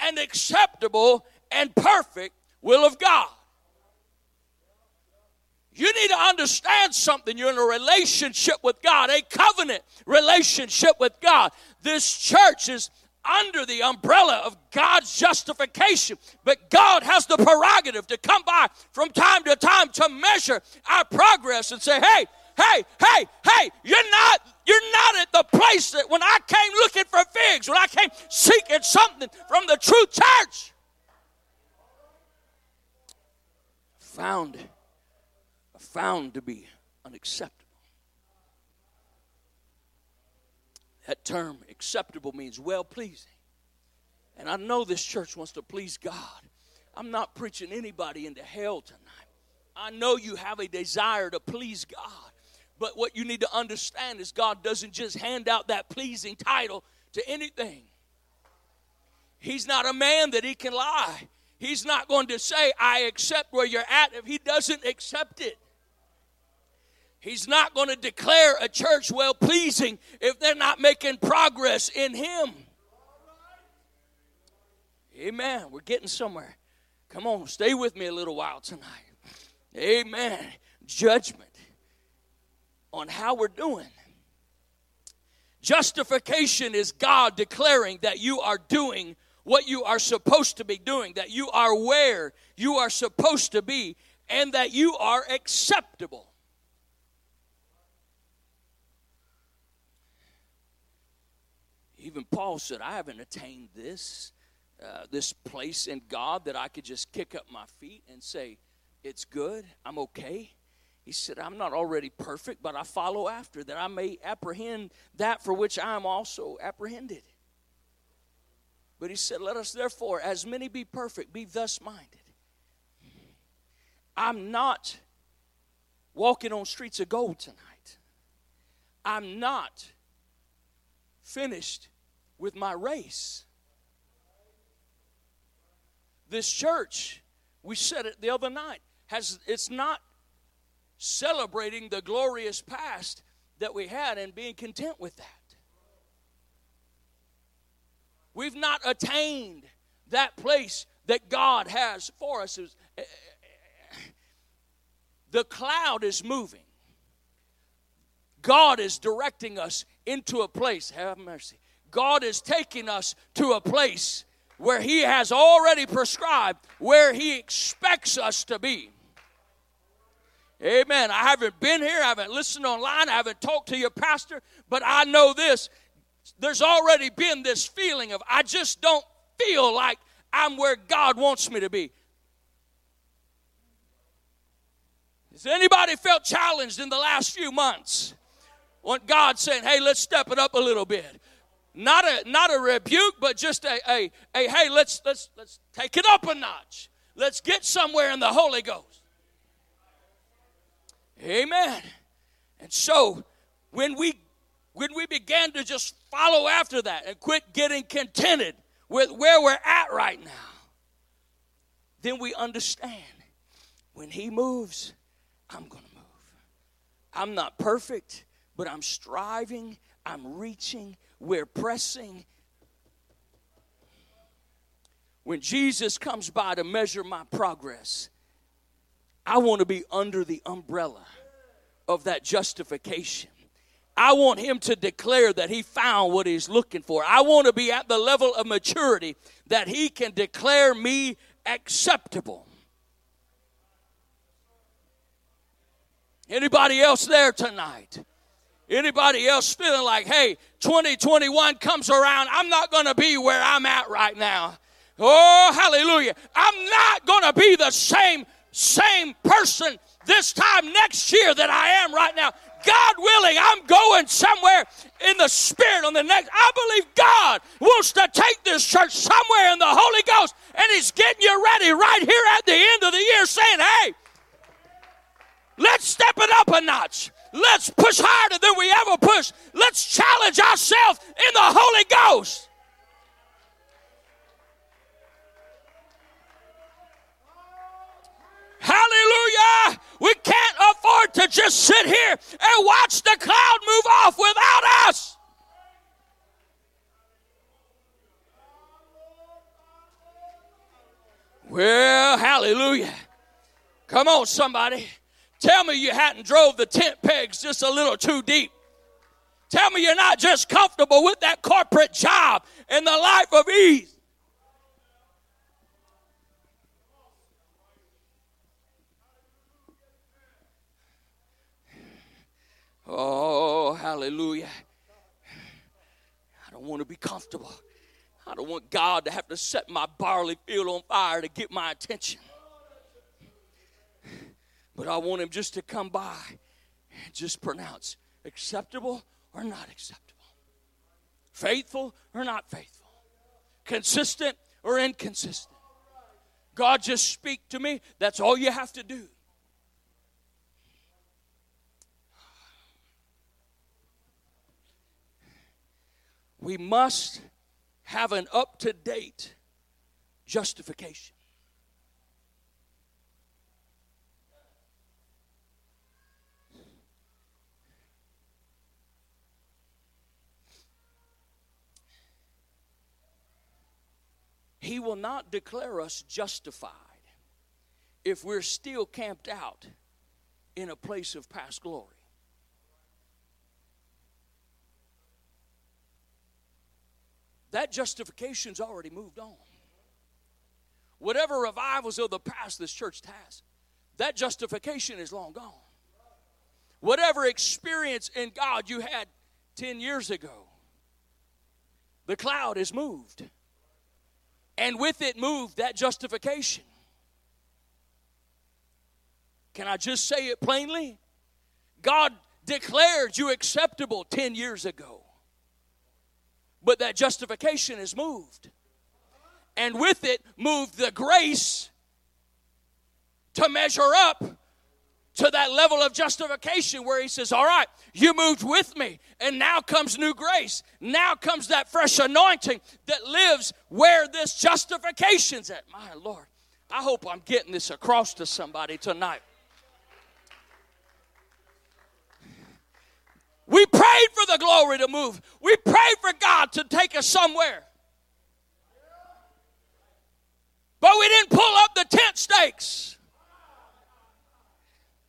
and acceptable and perfect will of God. You need to understand something. You're in a relationship with God, a covenant relationship with God. This church is under the umbrella of God's justification, but God has the prerogative to come by from time to time to measure our progress and say, hey, hey, hey, hey, you're not you're not at the place that when I came looking for figs, when I came seeking something from the true church. Found found to be unacceptable. That term, acceptable, means well pleasing. And I know this church wants to please God. I'm not preaching anybody into hell tonight. I know you have a desire to please God. But what you need to understand is God doesn't just hand out that pleasing title to anything. He's not a man that he can lie. He's not going to say, I accept where you're at if he doesn't accept it. He's not going to declare a church well pleasing if they're not making progress in Him. Amen. We're getting somewhere. Come on, stay with me a little while tonight. Amen. Judgment on how we're doing. Justification is God declaring that you are doing what you are supposed to be doing, that you are where you are supposed to be, and that you are acceptable. Even Paul said, I haven't attained this, uh, this place in God that I could just kick up my feet and say, It's good, I'm okay. He said, I'm not already perfect, but I follow after that I may apprehend that for which I am also apprehended. But he said, Let us therefore, as many be perfect, be thus minded. I'm not walking on streets of gold tonight. I'm not finished with my race. This church, we said it the other night, has it's not celebrating the glorious past that we had and being content with that. We've not attained that place that God has for us. Eh, the cloud is moving. God is directing us into a place. Have mercy. God is taking us to a place where He has already prescribed where He expects us to be. Amen. I haven't been here, I haven't listened online, I haven't talked to your pastor, but I know this. There's already been this feeling of I just don't feel like I'm where God wants me to be. Has anybody felt challenged in the last few months? Want God saying, hey, let's step it up a little bit not a not a rebuke, but just a, a, a hey, let's let's let's take it up a notch. Let's get somewhere in the Holy Ghost. Amen. And so when we when we began to just follow after that and quit getting contented with where we're at right now, then we understand when he moves, I'm going to move. I'm not perfect, but I'm striving, I'm reaching, we're pressing. When Jesus comes by to measure my progress, I want to be under the umbrella of that justification. I want him to declare that he found what he's looking for. I want to be at the level of maturity that he can declare me acceptable. Anybody else there tonight? Anybody else feeling like, hey, 2021 comes around, I'm not going to be where I'm at right now. Oh, hallelujah. I'm not going to be the same same person this time next year that I am right now. God willing, I'm going somewhere in the Spirit on the next. I believe God wants to take this church somewhere in the Holy Ghost, and He's getting you ready right here at the end of the year, saying, Hey, let's step it up a notch. Let's push harder than we ever pushed. Let's challenge ourselves in the Holy Ghost. Hallelujah. We can't afford to just sit here and watch the cloud move off without us. Well, hallelujah. Come on, somebody. Tell me you hadn't drove the tent pegs just a little too deep. Tell me you're not just comfortable with that corporate job and the life of ease. Oh, hallelujah. I don't want to be comfortable. I don't want God to have to set my barley field on fire to get my attention. But I want Him just to come by and just pronounce acceptable or not acceptable, faithful or not faithful, consistent or inconsistent. God, just speak to me. That's all you have to do. we must have an up to date justification. He will not declare us justified if we're still camped out in a place of past glory. that justification's already moved on. Whatever revivals of the past this church has, that justification is long gone. Whatever experience in God you had 10 years ago, the cloud is moved. And with it moved that justification. Can I just say it plainly? God declared you acceptable 10 years ago. But that justification is moved. And with it, moved the grace to measure up to that level of justification where he says, All right, you moved with me, and now comes new grace. Now comes that fresh anointing that lives where this justification's at. My Lord, I hope I'm getting this across to somebody tonight. We prayed for the glory to move. We prayed for God to take us somewhere. But we didn't pull up the tent stakes.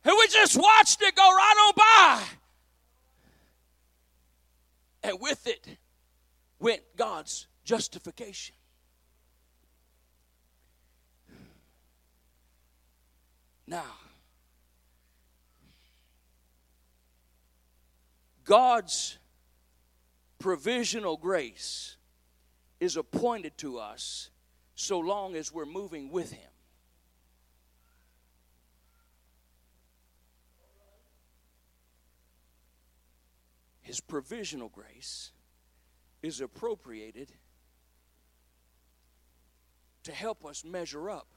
And we just watched it go right on by. And with it went God's justification. Now, God's provisional grace is appointed to us so long as we're moving with Him. His provisional grace is appropriated to help us measure up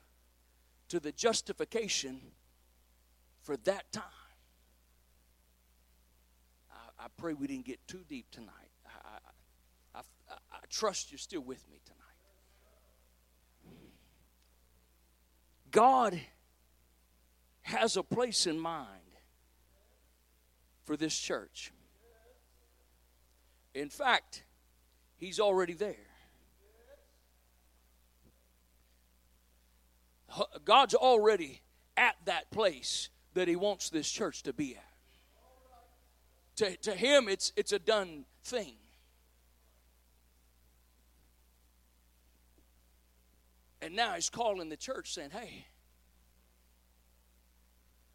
to the justification for that time. I pray we didn't get too deep tonight. I, I, I, I trust you're still with me tonight. God has a place in mind for this church. In fact, He's already there. God's already at that place that He wants this church to be at to, to him, it's, it's a done thing. And now he's calling the church saying, hey,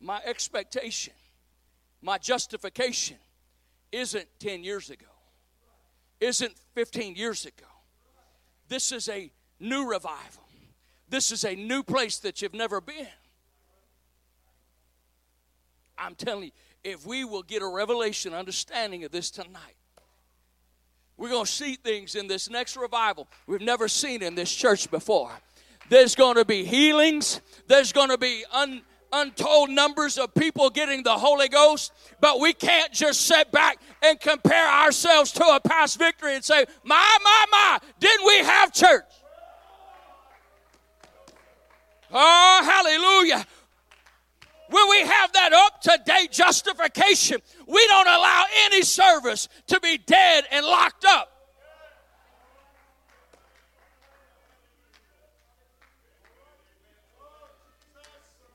my expectation my justification isn't 10 years ago, isn't 15 years ago. This is a new revival. This is a new place that you've never been. I'm telling you, if we will get a revelation understanding of this tonight, we're going to see things in this next revival we've never seen in this church before. There's going to be healings, there's going to be un, untold numbers of people getting the Holy Ghost, but we can't just sit back and compare ourselves to a past victory and say, My, my, my, didn't we have church? Oh, hallelujah. When we have that up to date justification, we don't allow any service to be dead and locked up.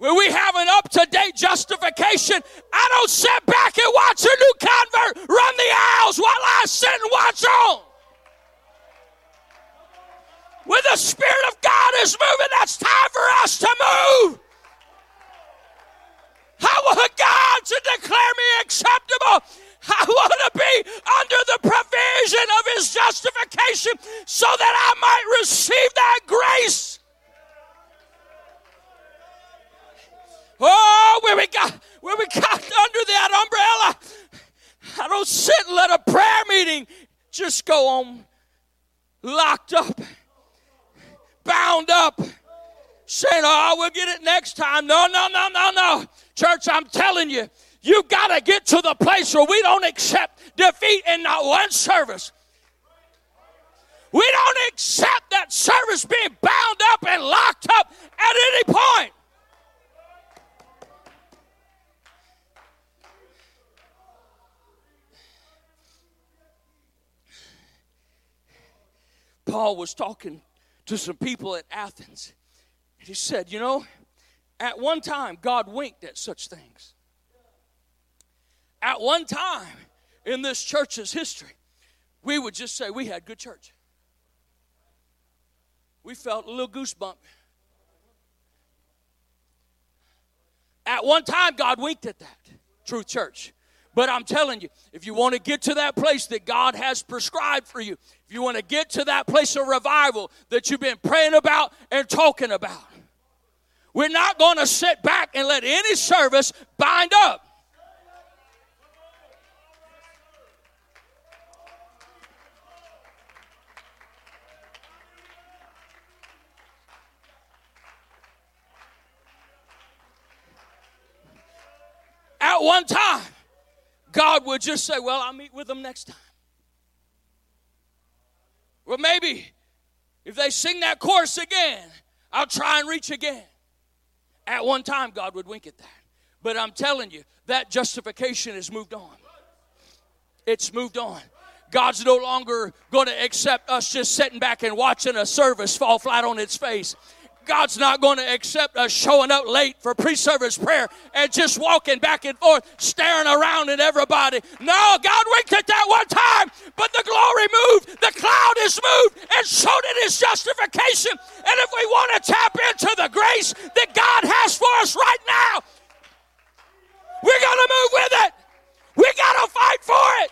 When we have an up to date justification, I don't sit back and watch a new convert run the aisles while I sit and watch on. When the Spirit of God is moving, that's time for us to move. I want God to declare me acceptable. I want to be under the provision of His justification so that I might receive that grace. Oh, where we got where we got under that umbrella. I don't sit and let a prayer meeting just go on locked up, bound up, saying, Oh, we'll get it next time. No, no, no, no, no. Church, I'm telling you, you got to get to the place where we don't accept defeat in not one service. We don't accept that service being bound up and locked up at any point. Paul was talking to some people at Athens. He said, You know, at one time, God winked at such things. At one time in this church's history, we would just say we had good church. We felt a little goosebump. At one time, God winked at that, Truth Church. But I'm telling you, if you want to get to that place that God has prescribed for you, you want to get to that place of revival that you've been praying about and talking about, we're not going to sit back and let any service bind up. At one time, God would just say, Well, I'll meet with them next time. Well, maybe if they sing that chorus again, I'll try and reach again. At one time, God would wink at that. But I'm telling you, that justification has moved on. It's moved on. God's no longer going to accept us just sitting back and watching a service fall flat on its face. God's not going to accept us showing up late for pre service prayer and just walking back and forth, staring around at everybody. No, God winked at that one time, but the glory moved, the cloud is moved, and so did his justification. And if we want to tap into the grace that God has for us right now, we're going to move with it. We got to fight for it.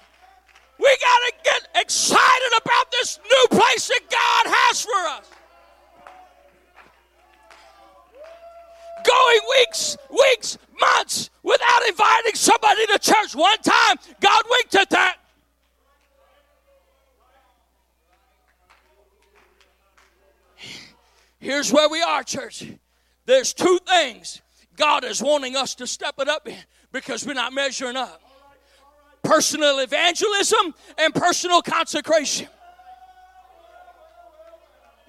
We got to get excited about this new place that God has for us. Going weeks, weeks, months without inviting somebody to church. One time, God winked at that. Here's where we are, church. There's two things God is wanting us to step it up in because we're not measuring up personal evangelism and personal consecration.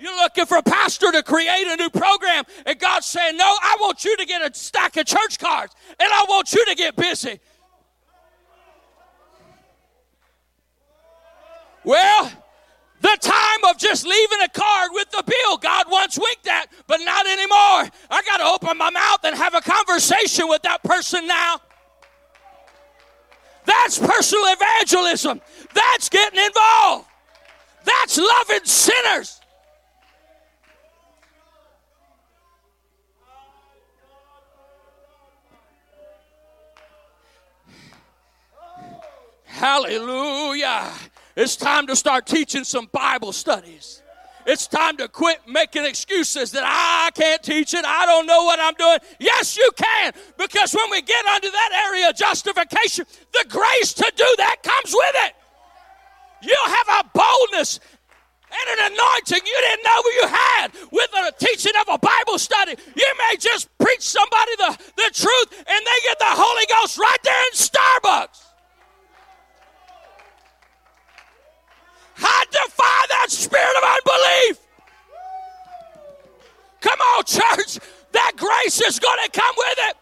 You're looking for a pastor to create a new program, and God's saying, No, I want you to get a stack of church cards, and I want you to get busy. Well, the time of just leaving a card with the bill, God once winked at, but not anymore. I got to open my mouth and have a conversation with that person now. That's personal evangelism. That's getting involved. That's loving sinners. Hallelujah. It's time to start teaching some Bible studies. It's time to quit making excuses that I can't teach it. I don't know what I'm doing. Yes, you can. Because when we get under that area of justification, the grace to do that comes with it. You'll have a boldness and an anointing you didn't know you had with the teaching of a Bible study. You may just preach somebody the, the truth and they get the Holy Ghost right there in Starbucks. I defy that spirit of unbelief. Come on, church. That grace is going to come with it.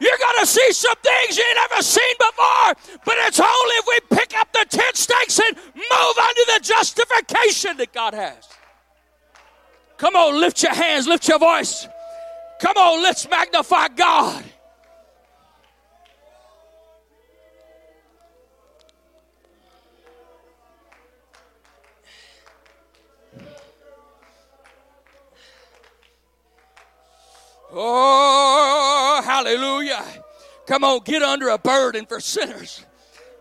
You're going to see some things you never seen before, but it's only if we pick up the tent stakes and move under the justification that God has. Come on, lift your hands, lift your voice. Come on, let's magnify God. Oh, hallelujah. Come on, get under a burden for sinners.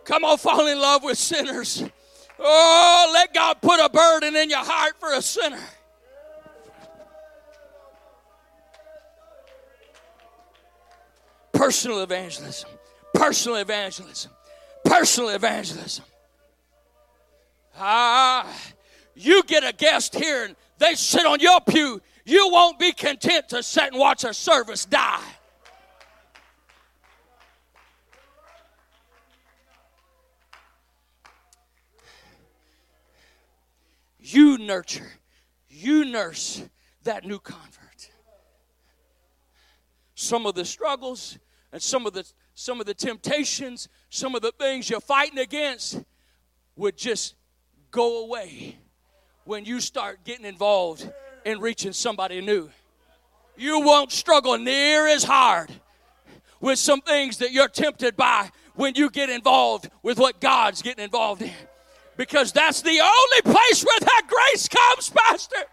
Come on, fall in love with sinners. Oh, let God put a burden in your heart for a sinner. Personal evangelism. Personal evangelism. Personal evangelism. Ah, you get a guest here and they sit on your pew you won't be content to sit and watch a service die. You nurture, you nurse that new convert. Some of the struggles and some of the some of the temptations, some of the things you're fighting against would just go away when you start getting involved in reaching somebody new. You won't struggle near as hard with some things that you're tempted by when you get involved with what God's getting involved in. Because that's the only place where that grace comes, Pastor.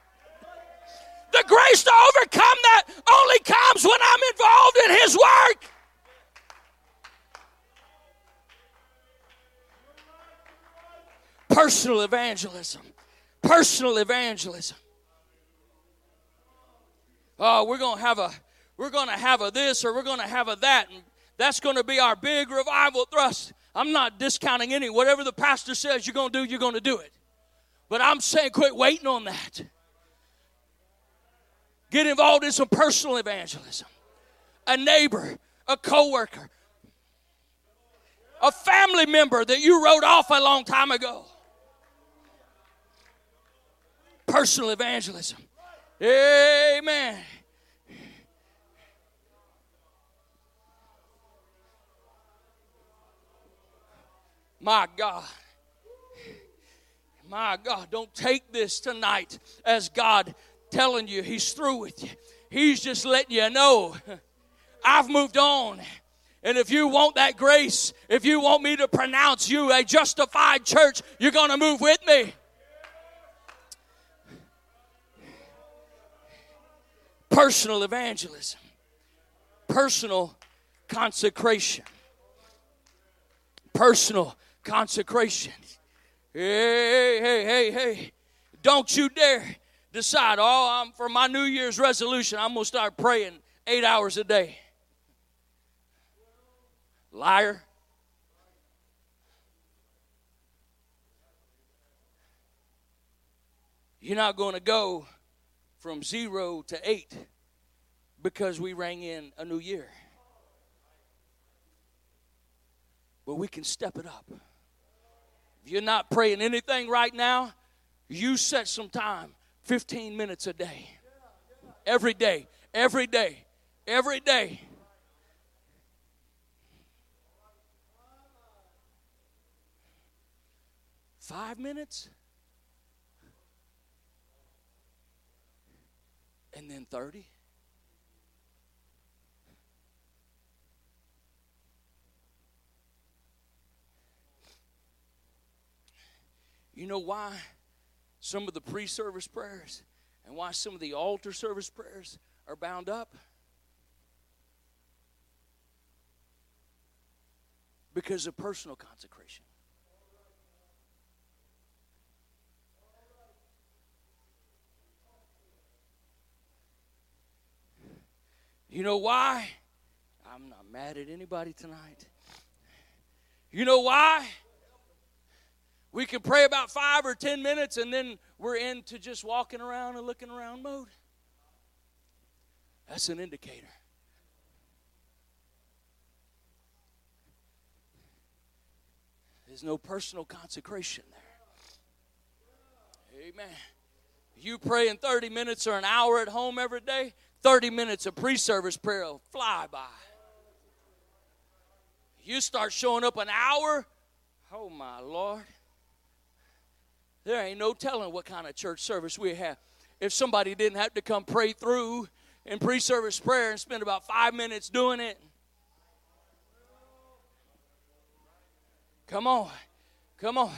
The grace to overcome that only comes when I'm involved in His work. Personal evangelism. Personal evangelism oh, we're going to have a we're going to have a this or we're going to have a that and that's going to be our big revival thrust. I'm not discounting any whatever the pastor says you're going to do, you're going to do it. But I'm saying quit waiting on that. Get involved in some personal evangelism. A neighbor, a coworker, a family member that you wrote off a long time ago. Personal evangelism. Amen. My God. My God, don't take this tonight as God telling you He's through with you. He's just letting you know I've moved on. And if you want that grace, if you want me to pronounce you a justified church, you're going to move with me. Personal evangelism, personal consecration, personal consecration. Hey, hey, hey, hey. Don't you dare decide, oh, I'm, for my New Year's resolution, I'm going to start praying eight hours a day. Liar. You're not going to go from zero to eight because we rang in a new year. But we can step it up. If you're not praying anything right now, you set some time 15 minutes a day. Every day, every day, every day. Five minutes? And then 30. You know why some of the pre service prayers and why some of the altar service prayers are bound up? Because of personal consecration. You know why? I'm not mad at anybody tonight. You know why? We can pray about five or ten minutes and then we're into just walking around and looking around mode. That's an indicator. There's no personal consecration there. Amen. You pray in 30 minutes or an hour at home every day, 30 minutes of pre service prayer will fly by. You start showing up an hour, oh my Lord. There ain't no telling what kind of church service we have. If somebody didn't have to come pray through in pre service prayer and spend about five minutes doing it. Come on. Come on.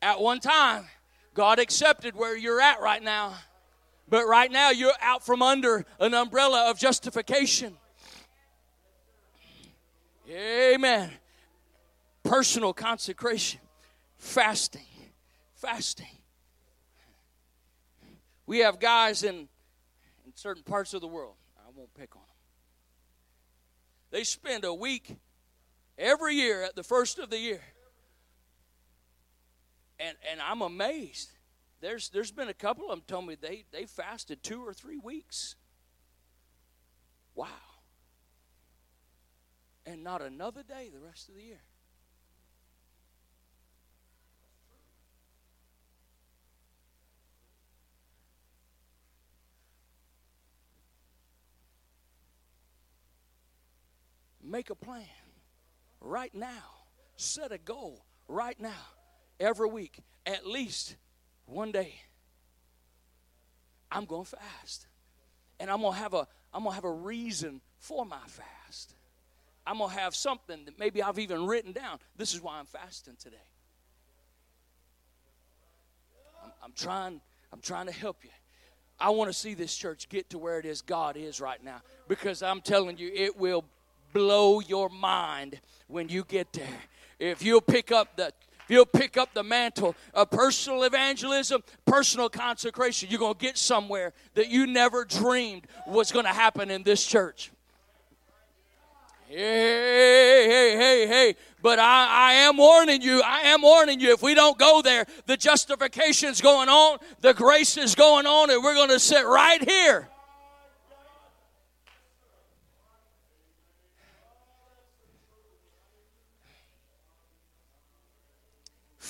At one time, God accepted where you're at right now. But right now, you're out from under an umbrella of justification. Amen. Personal consecration, fasting, fasting. We have guys in, in certain parts of the world, I won't pick on them. They spend a week every year at the first of the year and and I'm amazed. There's there's been a couple of them told me they they fasted two or three weeks. Wow. And not another day the rest of the year. Make a plan right now. Set a goal right now every week, at least one day, I'm going to fast. And I'm going to have a I'm going to have a reason for my fast. I'm going to have something that maybe I've even written down. This is why I'm fasting today. I'm, I'm trying I'm trying to help you. I want to see this church get to where it is God is right now because I'm telling you it will blow your mind when you get there. If you'll pick up the you'll pick up the mantle of personal evangelism, personal consecration, you're going to get somewhere that you never dreamed was going to happen in this church. Hey, hey, hey, hey. But I, I am warning you, I am warning you, if we don't go there, the justification's going on, the grace is going on, and we're going to sit right here.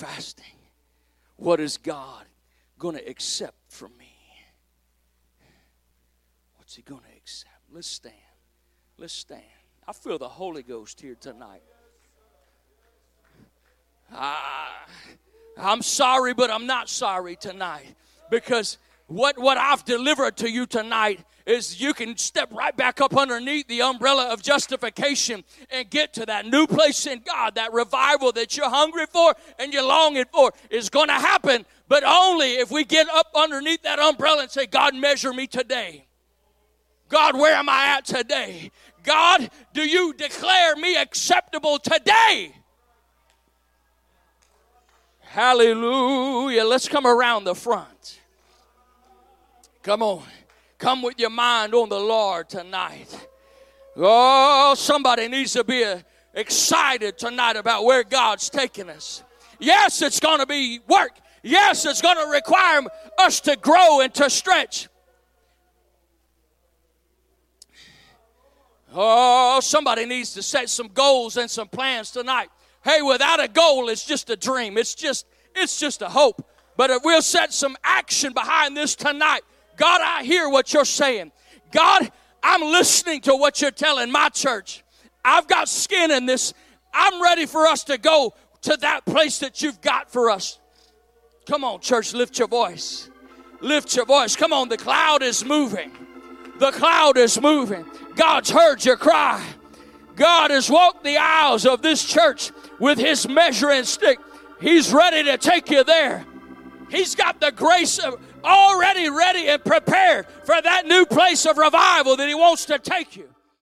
Fasting. What is God going to accept from me? What's He going to accept? Let's stand. Let's stand. I feel the Holy Ghost here tonight. Ah, I'm sorry, but I'm not sorry tonight because what, what I've delivered to you tonight is you can step right back up underneath the umbrella of justification and get to that new place in God. That revival that you're hungry for and you're longing for is going to happen, but only if we get up underneath that umbrella and say, God, measure me today. God, where am I at today? God, do you declare me acceptable today? Hallelujah. Let's come around the front. Come on. Come with your mind on the Lord tonight. Oh, somebody needs to be excited tonight about where God's taking us. Yes, it's going to be work. Yes, it's going to require us to grow and to stretch. Oh, somebody needs to set some goals and some plans tonight. Hey, without a goal, it's just a dream. It's just it's just a hope. But if we'll set some action behind this tonight, God, I hear what you're saying. God, I'm listening to what you're telling my church. I've got skin in this. I'm ready for us to go to that place that you've got for us. Come on, church, lift your voice. Lift your voice. Come on, the cloud is moving. The cloud is moving. God's heard your cry. God has walked the aisles of this church with his measuring stick. He's ready to take you there. He's got the grace of already ready and prepared for that new place of revival that He wants to take you.